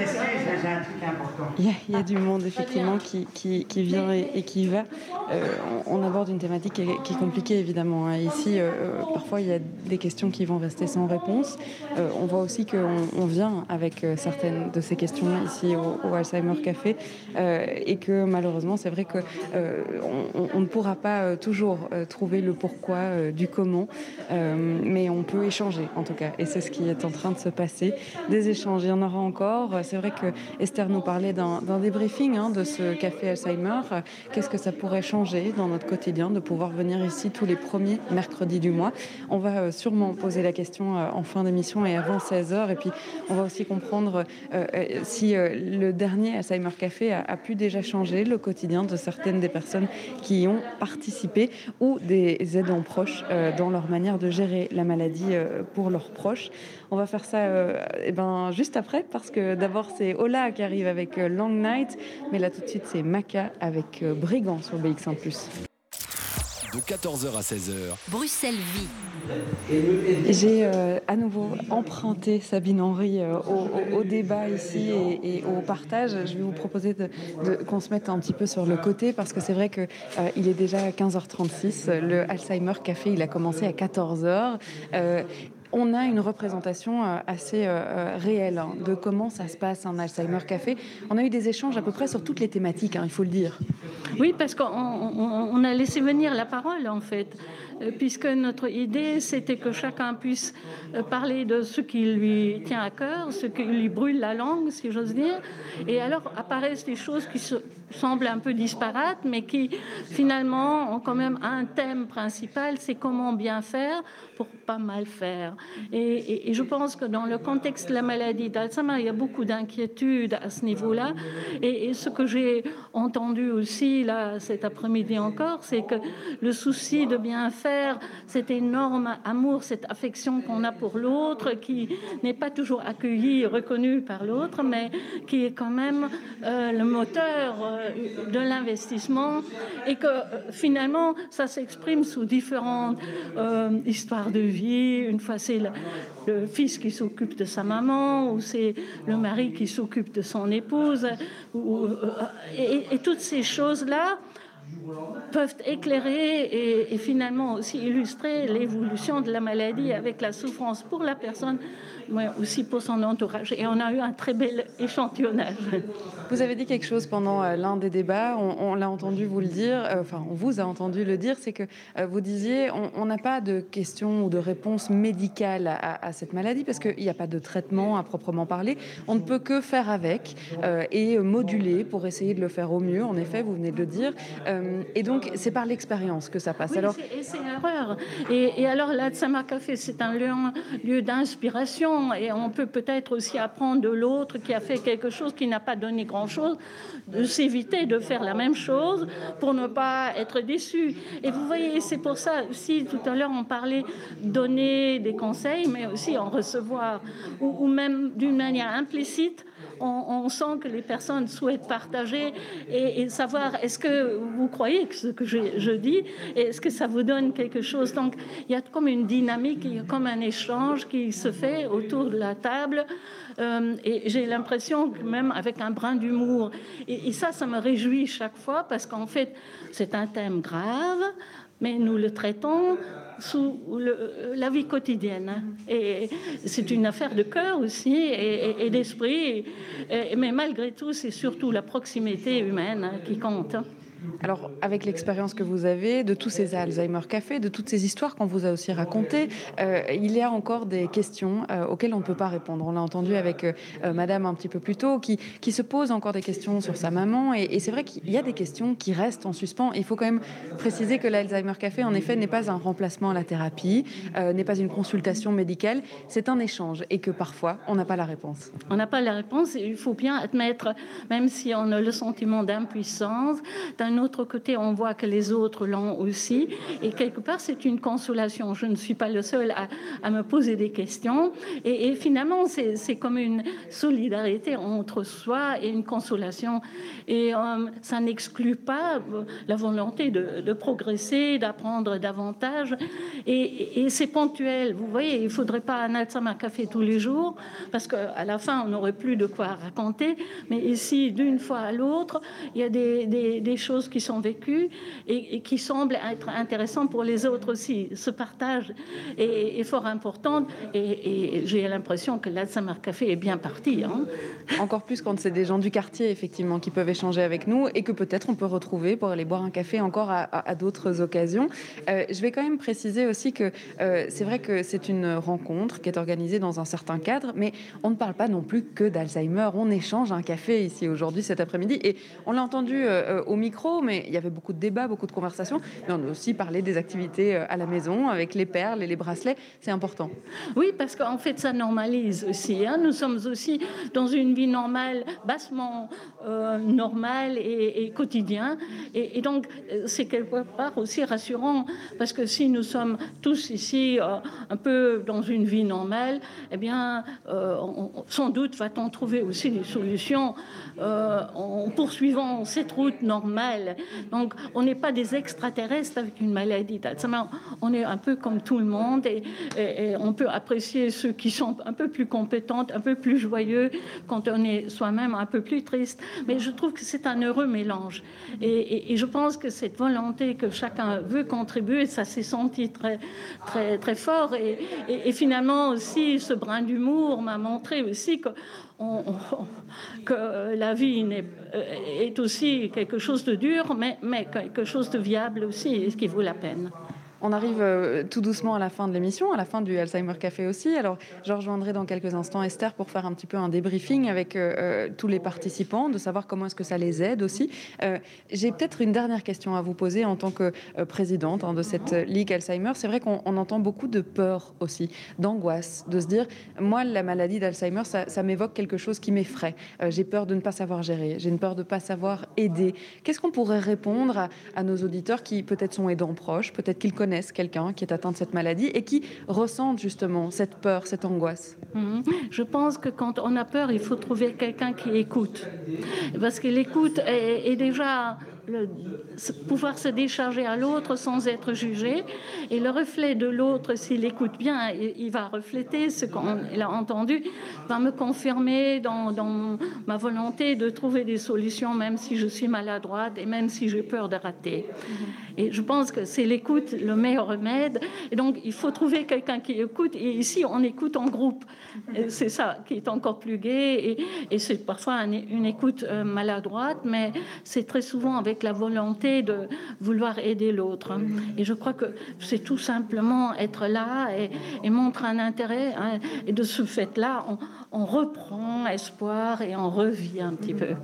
[SPEAKER 1] Il y, a, il y a du monde, effectivement, qui, qui, qui vient et, qui va. Euh, on, aborde une thématique qui est, compliquée, évidemment. Hein. Ici, euh, parfois, il y a des questions qui vont rester sans réponse. Euh, on voit aussi qu'on on vient avec certaines de ces questions ici au, Alzheimer Café et que, malheureusement, c'est vrai qu'on on, ne pourra pas toujours trouver le pourquoi du comment, mais on peut échanger, en tout cas. Et c'est ce qui est en train de se passer. Des échanges, il y en aura encore. C'est vrai que Esther nous parlait d'un débriefing hein, de ce café Alzheimer. Qu'est-ce que ça pourrait changer dans notre quotidien de pouvoir venir ici tous les premiers mercredis du mois? On va euh, sûrement poser la question euh, en fin d'émission et avant 16h. Et puis, on va aussi comprendre euh, si le dernier Alzheimer Café a, pu déjà changer le quotidien de certaines des personnes qui y ont participé ou des aidants proches dans leur manière de gérer la maladie pour leurs proches. On va faire ça euh, eh ben, juste après, parce que d'abord c'est Ola qui arrive avec euh, Long Night, mais là tout de suite c'est Maca avec euh, Brigand sur BX1 +.
[SPEAKER 2] De 14h à 16h.
[SPEAKER 5] Bruxelles vit.
[SPEAKER 1] J'ai à nouveau emprunté Sabine Henry au, débat ici et, au partage. Je vais vous proposer de, qu'on se mette un petit peu sur le côté parce que c'est vrai qu'il il est déjà 15h36. Le Alzheimer Café, il a commencé à 14h on a une représentation euh, assez euh, euh, réelle hein, de comment ça se passe un Alzheimer Café. On a eu des échanges à peu près sur toutes les thématiques, hein, il faut le dire.
[SPEAKER 3] Oui, parce qu'on a laissé venir la parole, en fait, puisque notre idée, c'était que chacun puisse parler de ce qui lui tient à cœur, ce qui lui brûle la langue, si j'ose dire. Et alors apparaissent des choses qui semblent un peu disparates, mais qui finalement ont quand même un thème principal, c'est comment bien faire pour pas mal faire. Et, je pense que dans le contexte de la maladie d'Alzheimer, il y a beaucoup d'inquiétudes à ce niveau-là. Et, ce que j'ai entendu aussi là cet après-midi encore, c'est que le souci de bien faire, cet énorme amour, cette affection qu'on a pour l'autre, qui n'est pas toujours accueilli, reconnu par l'autre, mais qui est quand même euh, le moteur euh, de l'investissement, et que euh, finalement, ça s'exprime sous différentes histoires de vie. Une fois, c'est le, fils qui s'occupe de sa maman, ou c'est le mari qui s'occupe de son épouse. Ou, euh, et, toutes ces choses-là peuvent éclairer et, finalement aussi illustrer l'évolution de la maladie avec la souffrance pour la personne aussi pour son entourage. Et on a eu un très bel échantillonnage.
[SPEAKER 1] Vous avez dit quelque chose pendant euh, l'un des débats, on, l'a entendu vous le dire, euh, enfin on vous a entendu le dire, c'est que euh, vous disiez on n'a pas de questions ou de réponses médicales à, cette maladie parce qu'il n'y a pas de traitement à proprement parler. On ne peut que faire avec et moduler pour essayer de le faire au mieux. En effet, vous venez de le dire. et donc c'est par l'expérience que ça passe.
[SPEAKER 3] alors c'est une erreur. Et, et alors là, Café, c'est un lieu, lieu d'inspiration et on peut peut-être aussi apprendre de l'autre qui a fait quelque chose qui n'a pas donné grand-chose, de s'éviter de faire la même chose pour ne pas être déçu. Et vous voyez, c'est pour ça aussi, tout à l'heure, on parlait donner des conseils, mais aussi en recevoir, ou même d'une manière implicite on, sent que les personnes souhaitent partager et, savoir est-ce que vous croyez que ce que je, dis, est-ce que ça vous donne quelque chose? Donc il y a comme une dynamique, il y a comme un échange qui se fait autour de la table. Euh, et j'ai l'impression que même avec un brin d'humour. Et, et, ça, ça me réjouit chaque fois parce qu'en fait, c'est un thème grave mais nous le traitons sous la vie quotidienne. Hein. Et c'est une affaire de cœur aussi et, d'esprit. Mais malgré tout, c'est surtout la proximité humaine hein, qui compte.
[SPEAKER 1] Alors, avec l'expérience que vous avez de tous ces Alzheimer Café, de toutes ces histoires qu'on vous a aussi racontées, euh, il y a encore des questions euh, auxquelles on ne peut pas répondre. On l'a entendu avec euh, Madame un petit peu plus tôt, qui, qui se pose encore des questions sur sa maman. Et, c'est vrai qu'il y a des questions qui restent en suspens. il faut quand même préciser que l'Alzheimer Café, en effet, n'est pas un remplacement à la thérapie, n'est pas une consultation médicale. C'est un échange et que parfois, on n'a pas la réponse.
[SPEAKER 3] On n'a pas la réponse. Il faut bien admettre, même si on a le sentiment d'impuissance, d'un autre côté, on voit que les autres l'ont aussi. Et quelque part, c'est une consolation. Je ne suis pas le seul à, me poser des questions. Et, finalement, c'est comme une solidarité entre soi et une consolation. Et euh, ça n'exclut pas euh, la volonté de, progresser, d'apprendre davantage. Et, c'est ponctuel. Vous voyez, il ne faudrait pas un Alzheimer café tous les jours, parce qu'à la fin, on n'aurait plus de quoi raconter. Mais ici, d'une fois à l'autre, il y a des, des choses qui sont vécues et, qui semblent être intéressantes pour les autres aussi. Ce partage est, fort important et, j'ai l'impression que l'Alzheimer Café est bien parti. Hein.
[SPEAKER 1] Encore plus quand c'est des gens du quartier, effectivement, qui peuvent échanger avec nous et que peut-être on peut retrouver pour aller boire un café encore à, d'autres occasions. Euh, je vais quand même préciser aussi que euh, c'est vrai que c'est une rencontre qui est organisée dans un certain cadre, mais on ne parle pas non plus que d'Alzheimer. On échange un café ici aujourd'hui, cet après-midi, et on l'a entendu euh, au micro mais il y avait beaucoup de débats, beaucoup de conversations. Mais on a aussi parlé des activités euh, à la maison avec les perles et les bracelets. C'est important.
[SPEAKER 3] Oui, parce qu'en fait, ça normalise aussi. Hein. Nous sommes aussi dans une vie normale, bassement euh, normale et, et quotidien. Et, donc, euh, c'est quelque part aussi rassurant parce que si nous sommes tous ici un peu dans une vie normale, eh bien, sans doute va-t-on trouver aussi des solutions en poursuivant cette route normale donc, on n'est pas des extraterrestres avec une maladie. On est un peu comme tout le monde et, on peut apprécier ceux qui sont un peu plus compétents, un peu plus joyeux quand on est soi-même un peu plus triste. Mais je trouve que c'est un heureux mélange. Et, je pense que cette volonté que chacun veut contribuer, ça s'est senti très, très, très fort. Et, finalement aussi, ce brin d'humour m'a montré aussi que que la vie euh, est, aussi quelque chose de dur, mais, mais quelque chose de viable aussi, et ce qui vaut la peine.
[SPEAKER 1] On arrive euh, tout doucement à la fin de l'émission, à la fin du Alzheimer Café aussi. Alors, je rejoindrai dans quelques instants Esther pour faire un petit peu un débriefing avec euh, euh, tous les participants, de savoir comment est-ce que ça les aide aussi. J'ai peut-être une dernière question à vous poser en tant que présidente hein, de cette Ligue Alzheimer. C'est vrai qu'on entend beaucoup de peur aussi, d'angoisse, de se dire, moi, la maladie d'Alzheimer, ça, m'évoque quelque chose qui m'effraie. J'ai peur de ne pas savoir gérer, j'ai une peur de ne pas savoir aider. Qu'est-ce qu'on pourrait répondre à, à nos auditeurs qui peut-être sont aidants proches, peut-être qu'ils connaissent quelqu'un qui est atteint de cette maladie et qui ressentent justement cette peur, cette angoisse
[SPEAKER 3] mhm. Je pense que quand on a peur, il faut trouver quelqu'un qui écoute. Parce que l'écoute est, déjà le, pouvoir se décharger à l'autre sans être jugé. Et le reflet de l'autre, s'il écoute bien, il, va refléter ce qu'il a entendu, va me confirmer dans, dans, ma volonté de trouver des solutions, même si je suis maladroite et même si j'ai peur de rater. Et je pense que c'est l'écoute le meilleur remède. Et donc, il faut trouver quelqu'un qui écoute. Et ici, on écoute en groupe. C'est ça qui est encore plus gai. Et, c'est parfois une écoute euh, maladroite, mais c'est très souvent avec la volonté de vouloir aider l'autre. Et je crois que c'est tout simplement être là et, et montrer un intérêt. Hein. et de ce fait-là, on, on reprend espoir et on revient un petit peu.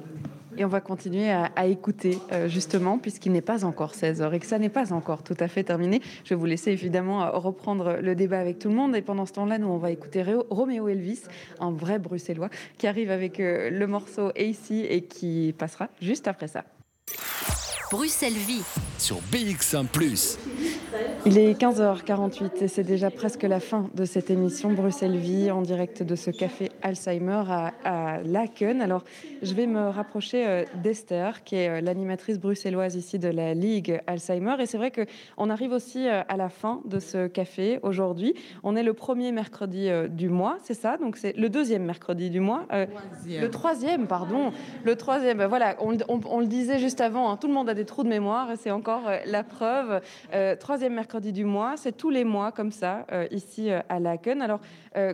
[SPEAKER 1] Et on va continuer à, écouter, euh, justement, puisqu'il n'est pas encore 16 heures et que ça n'est pas encore tout à fait terminé. Je vais vous laisser évidemment euh, reprendre le débat avec tout le monde. Et pendant ce temps-là, nous, on va écouter Roméo Elvis, un vrai bruxellois, qui arrive avec euh, le morceau AC et qui passera juste après ça.
[SPEAKER 5] Bruxelles Vie
[SPEAKER 2] sur BX1 ⁇
[SPEAKER 1] il est 15h48 et c'est déjà presque la fin de cette émission Bruxelles Vie en direct de ce café Alzheimer à, Laken. Alors, je vais me rapprocher euh, d'Esther, qui est euh, l'animatrice bruxelloise ici de la Ligue Alzheimer. Et c'est vrai qu'on arrive aussi euh, à la fin de ce café aujourd'hui. On est le premier mercredi du mois, c'est ça? Donc, c'est le deuxième mercredi du mois. le troisième, pardon. Le troisième, ben voilà, on, le disait juste avant, hein. tout le monde a des trous de mémoire c'est encore la preuve. troisième mercredi du mois, c'est tous les mois comme ça, ici à Laken. Alors,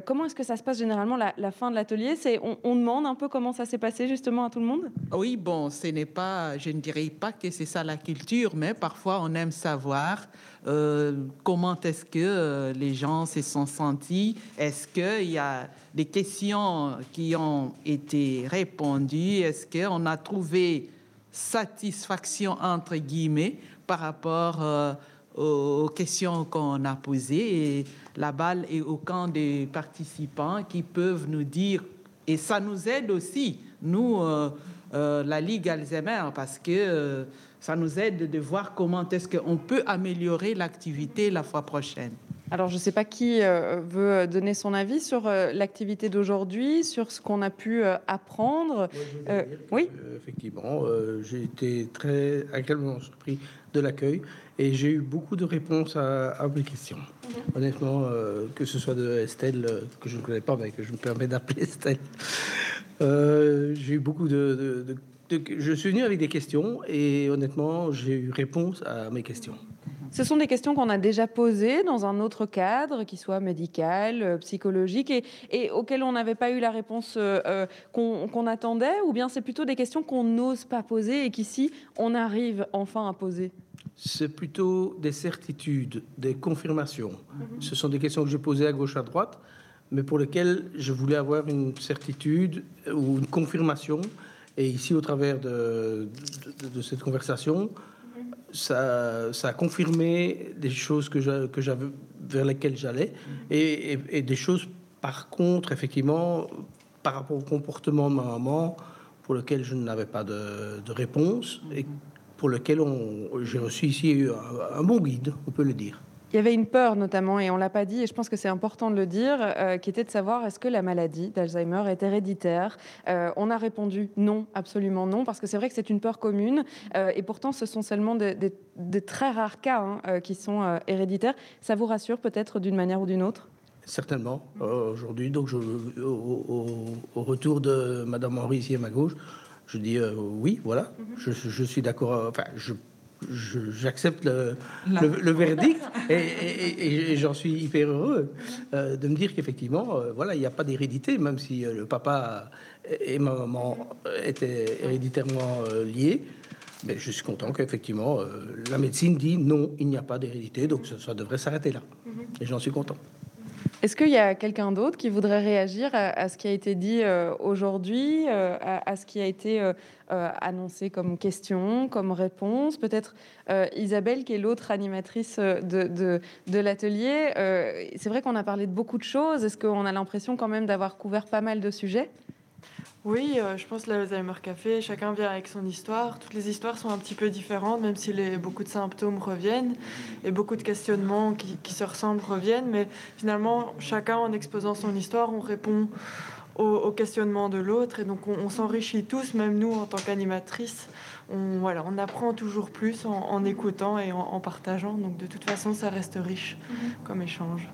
[SPEAKER 1] comment est-ce que ça se passe généralement la, fin de l'atelier? C'est on, on, demande un peu comment ça s'est passé justement à tout le monde?
[SPEAKER 6] Oui, bon, ce n'est pas, je ne dirais pas que c'est ça la culture, mais parfois on aime savoir euh, comment est-ce que euh, les gens se sont sentis Est-ce qu'il y a des questions qui ont été répondues? Est-ce qu'on a trouvé satisfaction, entre guillemets, par rapport euh, aux questions qu'on a posées Et la balle est au camp des participants qui peuvent nous dire, et ça nous aide aussi, nous, la Ligue Alzheimer, parce que ça nous aide de voir comment est-ce qu'on peut améliorer l'activité la fois prochaine.
[SPEAKER 1] Alors, je ne sais pas qui euh, veut donner son avis sur euh, l'activité d'aujourd'hui, sur ce qu'on a pu euh, apprendre.
[SPEAKER 9] oui Effectivement, j'ai été très agréablement surpris de l'accueil et j'ai eu beaucoup de réponses à, mes questions. Mhm. Honnêtement, que ce soit de Estelle, que je ne connais pas, mais que je me permets d'appeler [laughs] Estelle, j'ai eu beaucoup de, de je suis venu avec des questions et honnêtement, j'ai eu réponse à mes questions.
[SPEAKER 1] Ce sont des questions qu'on a déjà posées dans un autre cadre, qui soit médical, euh, psychologique, et, auxquelles on n'avait pas eu la réponse euh, euh, qu'on attendait, ou bien c'est plutôt des questions qu'on n'ose pas poser et qu'ici, on arrive enfin à poser
[SPEAKER 9] C'est plutôt des certitudes, des confirmations. Mhm. Ce sont des questions que je posais à gauche, à droite, mais pour lesquelles je voulais avoir une certitude ou une confirmation et ici, au travers de, de, cette conversation, ça, ça, a confirmé des choses que j'avais vers lesquelles j'allais. Et, et, des choses, par contre, effectivement, par rapport au comportement de ma maman, pour lequel je n'avais pas de, de, réponse et pour lequel j'ai reçu ici un, un bon guide, on peut le dire.
[SPEAKER 1] Il y avait une peur notamment, et on l'a pas dit, et je pense que c'est important de le dire, euh, qui était de savoir est-ce que la maladie d'Alzheimer est héréditaire? Euh, on a répondu non, absolument non, parce que c'est vrai que c'est une peur commune, euh, et pourtant ce sont seulement des, très rares cas hein, qui sont héréditaires. Ça vous rassure peut-être d'une manière ou d'une autre?
[SPEAKER 9] Certainement, aujourd'hui. Donc, je, au, retour de Madame Henri ici à ma gauche, je dis oui, voilà, mhm. je, je, suis d'accord. Enfin, je j'accepte le, le, [laughs] verdict et, j'en suis hyper heureux euh, de me dire qu'effectivement, euh, voilà, il n'y a pas d'hérédité, même si euh, le papa et ma maman étaient héréditairement liés. Mais je suis content qu'effectivement, la médecine dit non, il n'y a pas d'hérédité, donc ça, devrait s'arrêter là. Mhm. Et j'en suis content.
[SPEAKER 1] Est-ce qu'il y a quelqu'un d'autre qui voudrait réagir à, ce qui a été dit aujourd'hui, à, ce qui a été euh, annoncé comme question, comme réponse? Peut-être euh, Isabelle, qui est l'autre animatrice euh, de, de, l'atelier. c'est vrai qu'on a parlé de beaucoup de choses. Est-ce qu'on a l'impression quand même d'avoir couvert pas mal de sujets?
[SPEAKER 12] Oui, je pense l'Alzheimer Café, chacun vient avec son histoire. Toutes les histoires sont un petit peu différentes, même si les, beaucoup de symptômes reviennent et beaucoup de questionnements qui, qui se ressemblent reviennent. Mais finalement, chacun en exposant son histoire, on répond au, questionnement de l'autre. Et donc, on, s'enrichit tous, même nous, en tant qu'animatrices. On, voilà, on apprend toujours plus en, écoutant et en, partageant. Donc, de toute façon, ça reste riche mhm. comme échange.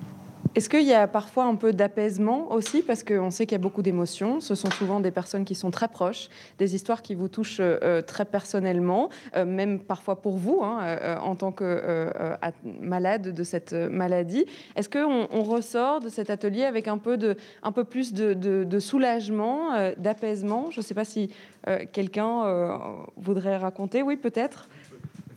[SPEAKER 1] Est-ce qu'il y a parfois un peu d'apaisement aussi? Parce qu'on sait qu'il y a beaucoup d'émotions. Ce sont souvent des personnes qui sont très proches, des histoires qui vous touchent euh, très personnellement, euh, même parfois pour vous, hein, euh, en tant que malade de cette maladie. Est-ce qu'on on ressort de cet atelier avec un peu, de, un peu plus de soulagement, d'apaisement? Je ne sais pas si quelqu'un voudrait raconter. Oui, peut-être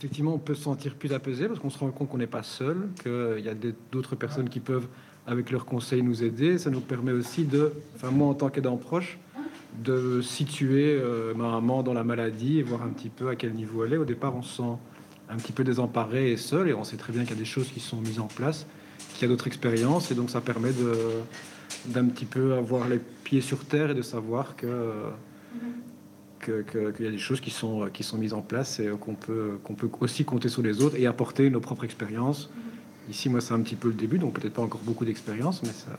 [SPEAKER 8] effectivement, on peut se sentir plus apaisé parce qu'on se rend compte qu'on n'est pas seul, qu'il y a d'autres personnes qui peuvent, avec leurs conseils, nous aider. Ça nous permet aussi de, enfin moi en tant qu'aidant proche, de situer euh, ma maman dans la maladie et voir un petit peu à quel niveau elle est. Au départ, on se sent un petit peu désemparé et seul, et on sait très bien qu'il y a des choses qui sont mises en place, qu'il y a d'autres expériences, et donc ça permet de d'un petit peu avoir les pieds sur terre et de savoir que qu'il y a des choses qui sont, qui sont mises en place et qu'on peut, qu'on peut aussi compter sur les autres et apporter nos propres expériences. Ici, moi, c'est un petit peu le début, donc peut-être pas encore beaucoup d'expérience, mais ça,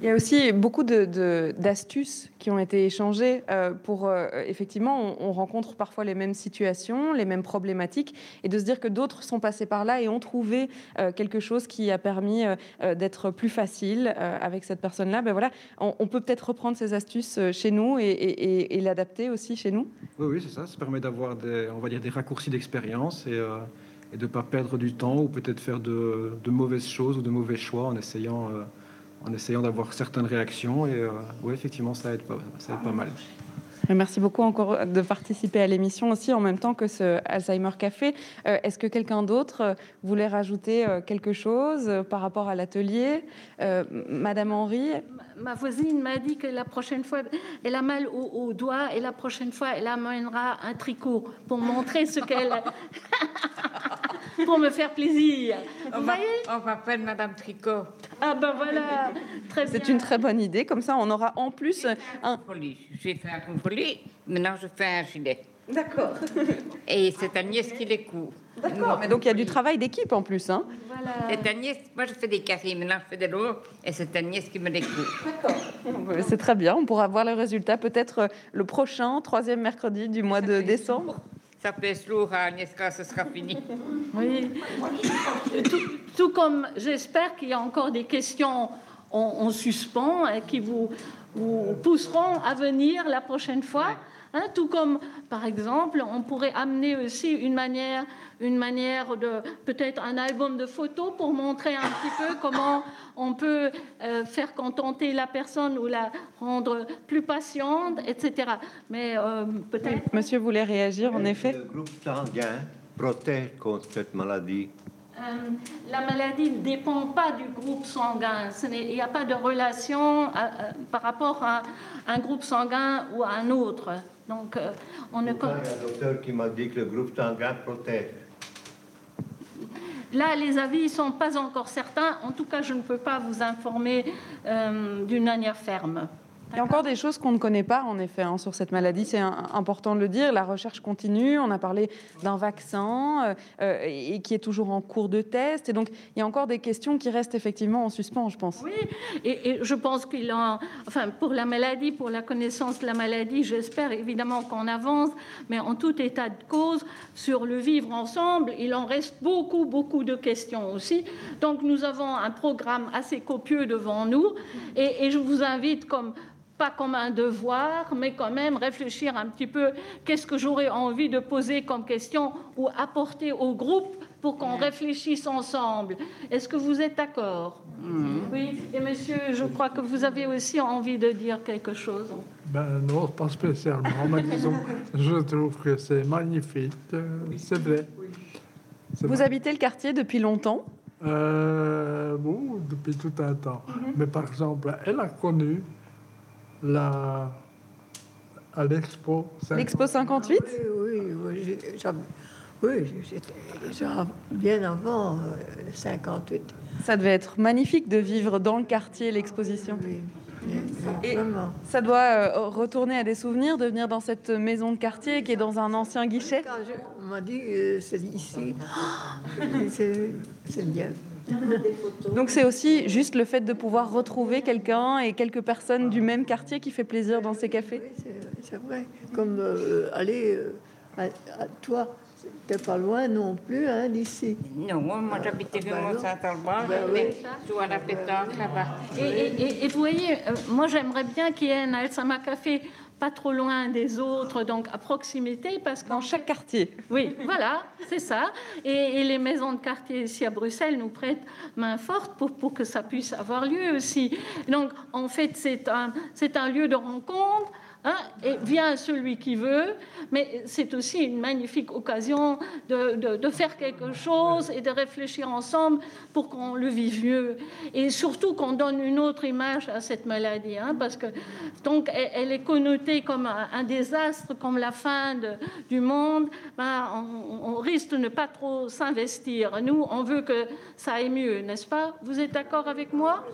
[SPEAKER 1] Il y a aussi beaucoup d'astuces qui ont été échangées euh, pour, euh, effectivement, on, rencontre parfois les mêmes situations, les mêmes problématiques, et de se dire que d'autres sont passés par là et ont trouvé euh, quelque chose qui a permis d'être plus facile avec cette personne-là. Ben voilà, on, peut peut-être reprendre ces astuces chez nous et, l'adapter aussi chez nous.
[SPEAKER 8] Oui, oui, c'est ça. Ça permet d'avoir des, on va dire, des raccourcis d'expérience et, de ne pas perdre du temps ou peut-être faire de, mauvaises choses ou de mauvais choix en essayant en essayant d'avoir certaines réactions. Et euh, oui, effectivement, ça aide, pas, ça aide pas mal.
[SPEAKER 1] Merci beaucoup encore de participer à l'émission aussi en même temps que ce Alzheimer Café. Euh, est-ce que quelqu'un d'autre euh, voulait rajouter quelque chose par rapport à l'atelier? Madame Henry?
[SPEAKER 3] Ma voisine m'a dit que la prochaine fois, elle a mal au, au, doigt et la prochaine fois, elle amènera un tricot pour montrer ce qu'elle... [laughs] pour me faire plaisir.
[SPEAKER 14] Vous on, va, voyez on va faire Madame Tricot.
[SPEAKER 3] Ah ben voilà,
[SPEAKER 1] C'est une très bonne idée. Comme ça, on aura en plus
[SPEAKER 14] un. J'ai fait un conflit, maintenant je fais un gilet.
[SPEAKER 1] D'accord.
[SPEAKER 14] Et c'est Agnès qui les coud.
[SPEAKER 1] D'accord, mais donc il y a du travail d'équipe en plus. Hein.
[SPEAKER 14] Voilà. C'est Agnès, moi je fais des cafés, maintenant je fais de l'eau, et c'est Agnès qui me les coud.
[SPEAKER 1] D'accord. C'est très bien, on pourra voir les résultats peut-être le prochain, troisième mercredi du mois de décembre
[SPEAKER 14] ça peut lourd à ce sera fini.
[SPEAKER 3] Oui. Tout, comme j'espère qu'il y a encore des questions en, suspens et qui vous, vous pousseront à venir la prochaine fois. Hein, tout comme, par exemple, on pourrait amener aussi une manière, une manière de peut-être un album de photos pour montrer un petit peu comment on peut euh, faire contenter la personne ou la rendre plus patiente, etc.
[SPEAKER 1] Mais euh, peut-être. Monsieur voulait réagir, en effet.
[SPEAKER 15] Le groupe sanguin protège contre cette maladie.
[SPEAKER 3] Euh, la maladie ne dépend pas du groupe sanguin. Il n'y a pas de relation par rapport à un groupe sanguin ou à un autre. Donc, euh, on ne.
[SPEAKER 15] Il y a un docteur qui m'a dit que le groupe sanguin protège.
[SPEAKER 3] Là, les avis ne sont pas encore certains. En tout cas, je ne peux pas vous informer euh, d'une manière ferme.
[SPEAKER 1] Il y a encore des choses qu'on ne connaît pas, en effet, hein, sur cette maladie. C'est important de le dire. La recherche continue. On a parlé d'un vaccin euh, euh, et qui est toujours en cours de test. Et donc, il y a encore des questions qui restent effectivement en suspens, je pense.
[SPEAKER 3] Oui, et, je pense qu'il en... Enfin, pour la maladie, pour la connaissance de la maladie, j'espère évidemment qu'on avance. Mais en tout état de cause, sur le vivre ensemble, il en reste beaucoup, beaucoup de questions aussi. Donc, nous avons un programme assez copieux devant nous. Et, et je vous invite, comme pas comme un devoir, mais quand même réfléchir un petit peu qu'est-ce que j'aurais envie de poser comme question ou apporter au groupe pour qu'on réfléchisse ensemble. Est-ce que vous êtes d'accord? Mm-hmm. Oui. Et monsieur, je crois que vous avez aussi envie de dire quelque chose.
[SPEAKER 10] Ben non, pas spécialement, mais disons, [laughs] je trouve que c'est magnifique, euh, c'est vrai.
[SPEAKER 1] Vous habitez le quartier depuis longtemps?
[SPEAKER 10] Euh, bon, depuis tout un temps. Mm-hmm. Mais par exemple, elle a connu la, à l'Expo
[SPEAKER 1] 58. L'Expo 58
[SPEAKER 16] Oui, oui, oui, bien avant 58. Euh,
[SPEAKER 1] ça devait être magnifique de vivre dans le quartier l'exposition. Oui, Et ça doit euh, retourner à des souvenirs de venir dans cette maison de quartier qui est dans un ancien guichet.
[SPEAKER 16] on m'a dit euh, c'est ici, c'est bien.
[SPEAKER 1] Donc c'est aussi juste le fait de pouvoir retrouver quelqu'un et quelques personnes du même quartier qui fait plaisir dans ces cafés.
[SPEAKER 16] Oui, c'est vrai. Comme euh, aller euh, à, toi, t'es pas loin non plus hein, d'ici.
[SPEAKER 14] Non, moi j'habitais vraiment ben Saint-Albert, ben mais à la pétanque là-bas.
[SPEAKER 3] Et, et, et, vous voyez, euh, moi j'aimerais bien qu'il y ait un Alzheimer Café pas trop loin des autres, donc à proximité, parce
[SPEAKER 1] que dans chaque quartier.
[SPEAKER 3] Oui, voilà, c'est ça. Et, les maisons de quartier ici à Bruxelles nous prêtent main forte pour, pour que ça puisse avoir lieu aussi. Donc, en fait, c'est un, c'est un lieu de rencontre Hein, et vient celui qui veut, mais c'est aussi une magnifique occasion de, faire quelque chose et de réfléchir ensemble pour qu'on le vive mieux. Et surtout qu'on donne une autre image à cette maladie, hein, parce que donc elle, est connotée comme un, désastre, comme la fin du monde. Ben, on, risque de ne pas trop s'investir. Nous, on veut que ça aille mieux, n'est-ce pas? Vous êtes d'accord avec moi?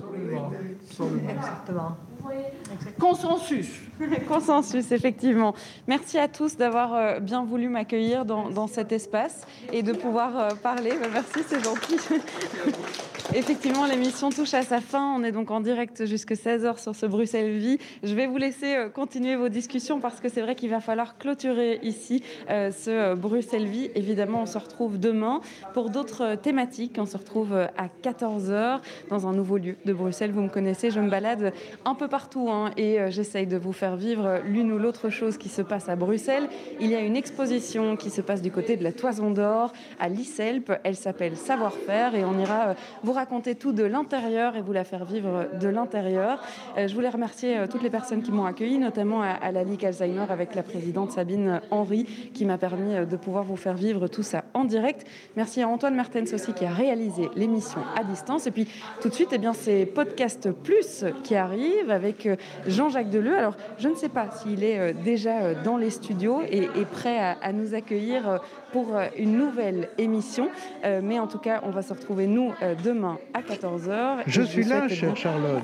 [SPEAKER 16] Exactement.
[SPEAKER 3] Consensus. [laughs]
[SPEAKER 1] Consensus, effectivement. Merci à tous d'avoir euh, bien voulu m'accueillir dans, cet espace et de pouvoir euh, parler. Merci, c'est gentil. [laughs] Effectivement, l'émission touche à sa fin. On est donc en direct jusque 16h sur ce Bruxelles Vie. Je vais vous laisser euh, continuer vos discussions parce que c'est vrai qu'il va falloir clôturer ici ce Bruxelles Vie. Évidemment, on se retrouve demain pour d'autres thématiques. On se retrouve à 14h dans un nouveau lieu de Bruxelles. Vous me connaissez, je me balade un peu partout hein, et j'essaye de vous faire vivre l'une ou l'autre chose qui se passe à Bruxelles. Il y a une exposition qui se passe du côté de la Toison d'Or à l'ISELP. Elle s'appelle Savoir-faire et on ira vous raconter tout de l'intérieur et vous la faire vivre de l'intérieur. Euh, je voulais remercier euh, toutes les personnes qui m'ont accueilli, notamment à, la Ligue Alzheimer avec la présidente Sabine Henry qui m'a permis euh, de pouvoir vous faire vivre tout ça en direct. Merci à Antoine Mertens aussi qui a réalisé l'émission à distance. Et puis tout de suite, eh bien, c'est Podcast Plus qui arrive avec Jean-Jacques Deleu. Alors, je ne sais pas s'il est déjà dans les studios et, prêt à, à nous accueillir pour une nouvelle émission. mais en tout cas, on va se retrouver, nous, demain à 14h.
[SPEAKER 17] Je suis là, chère Charlotte.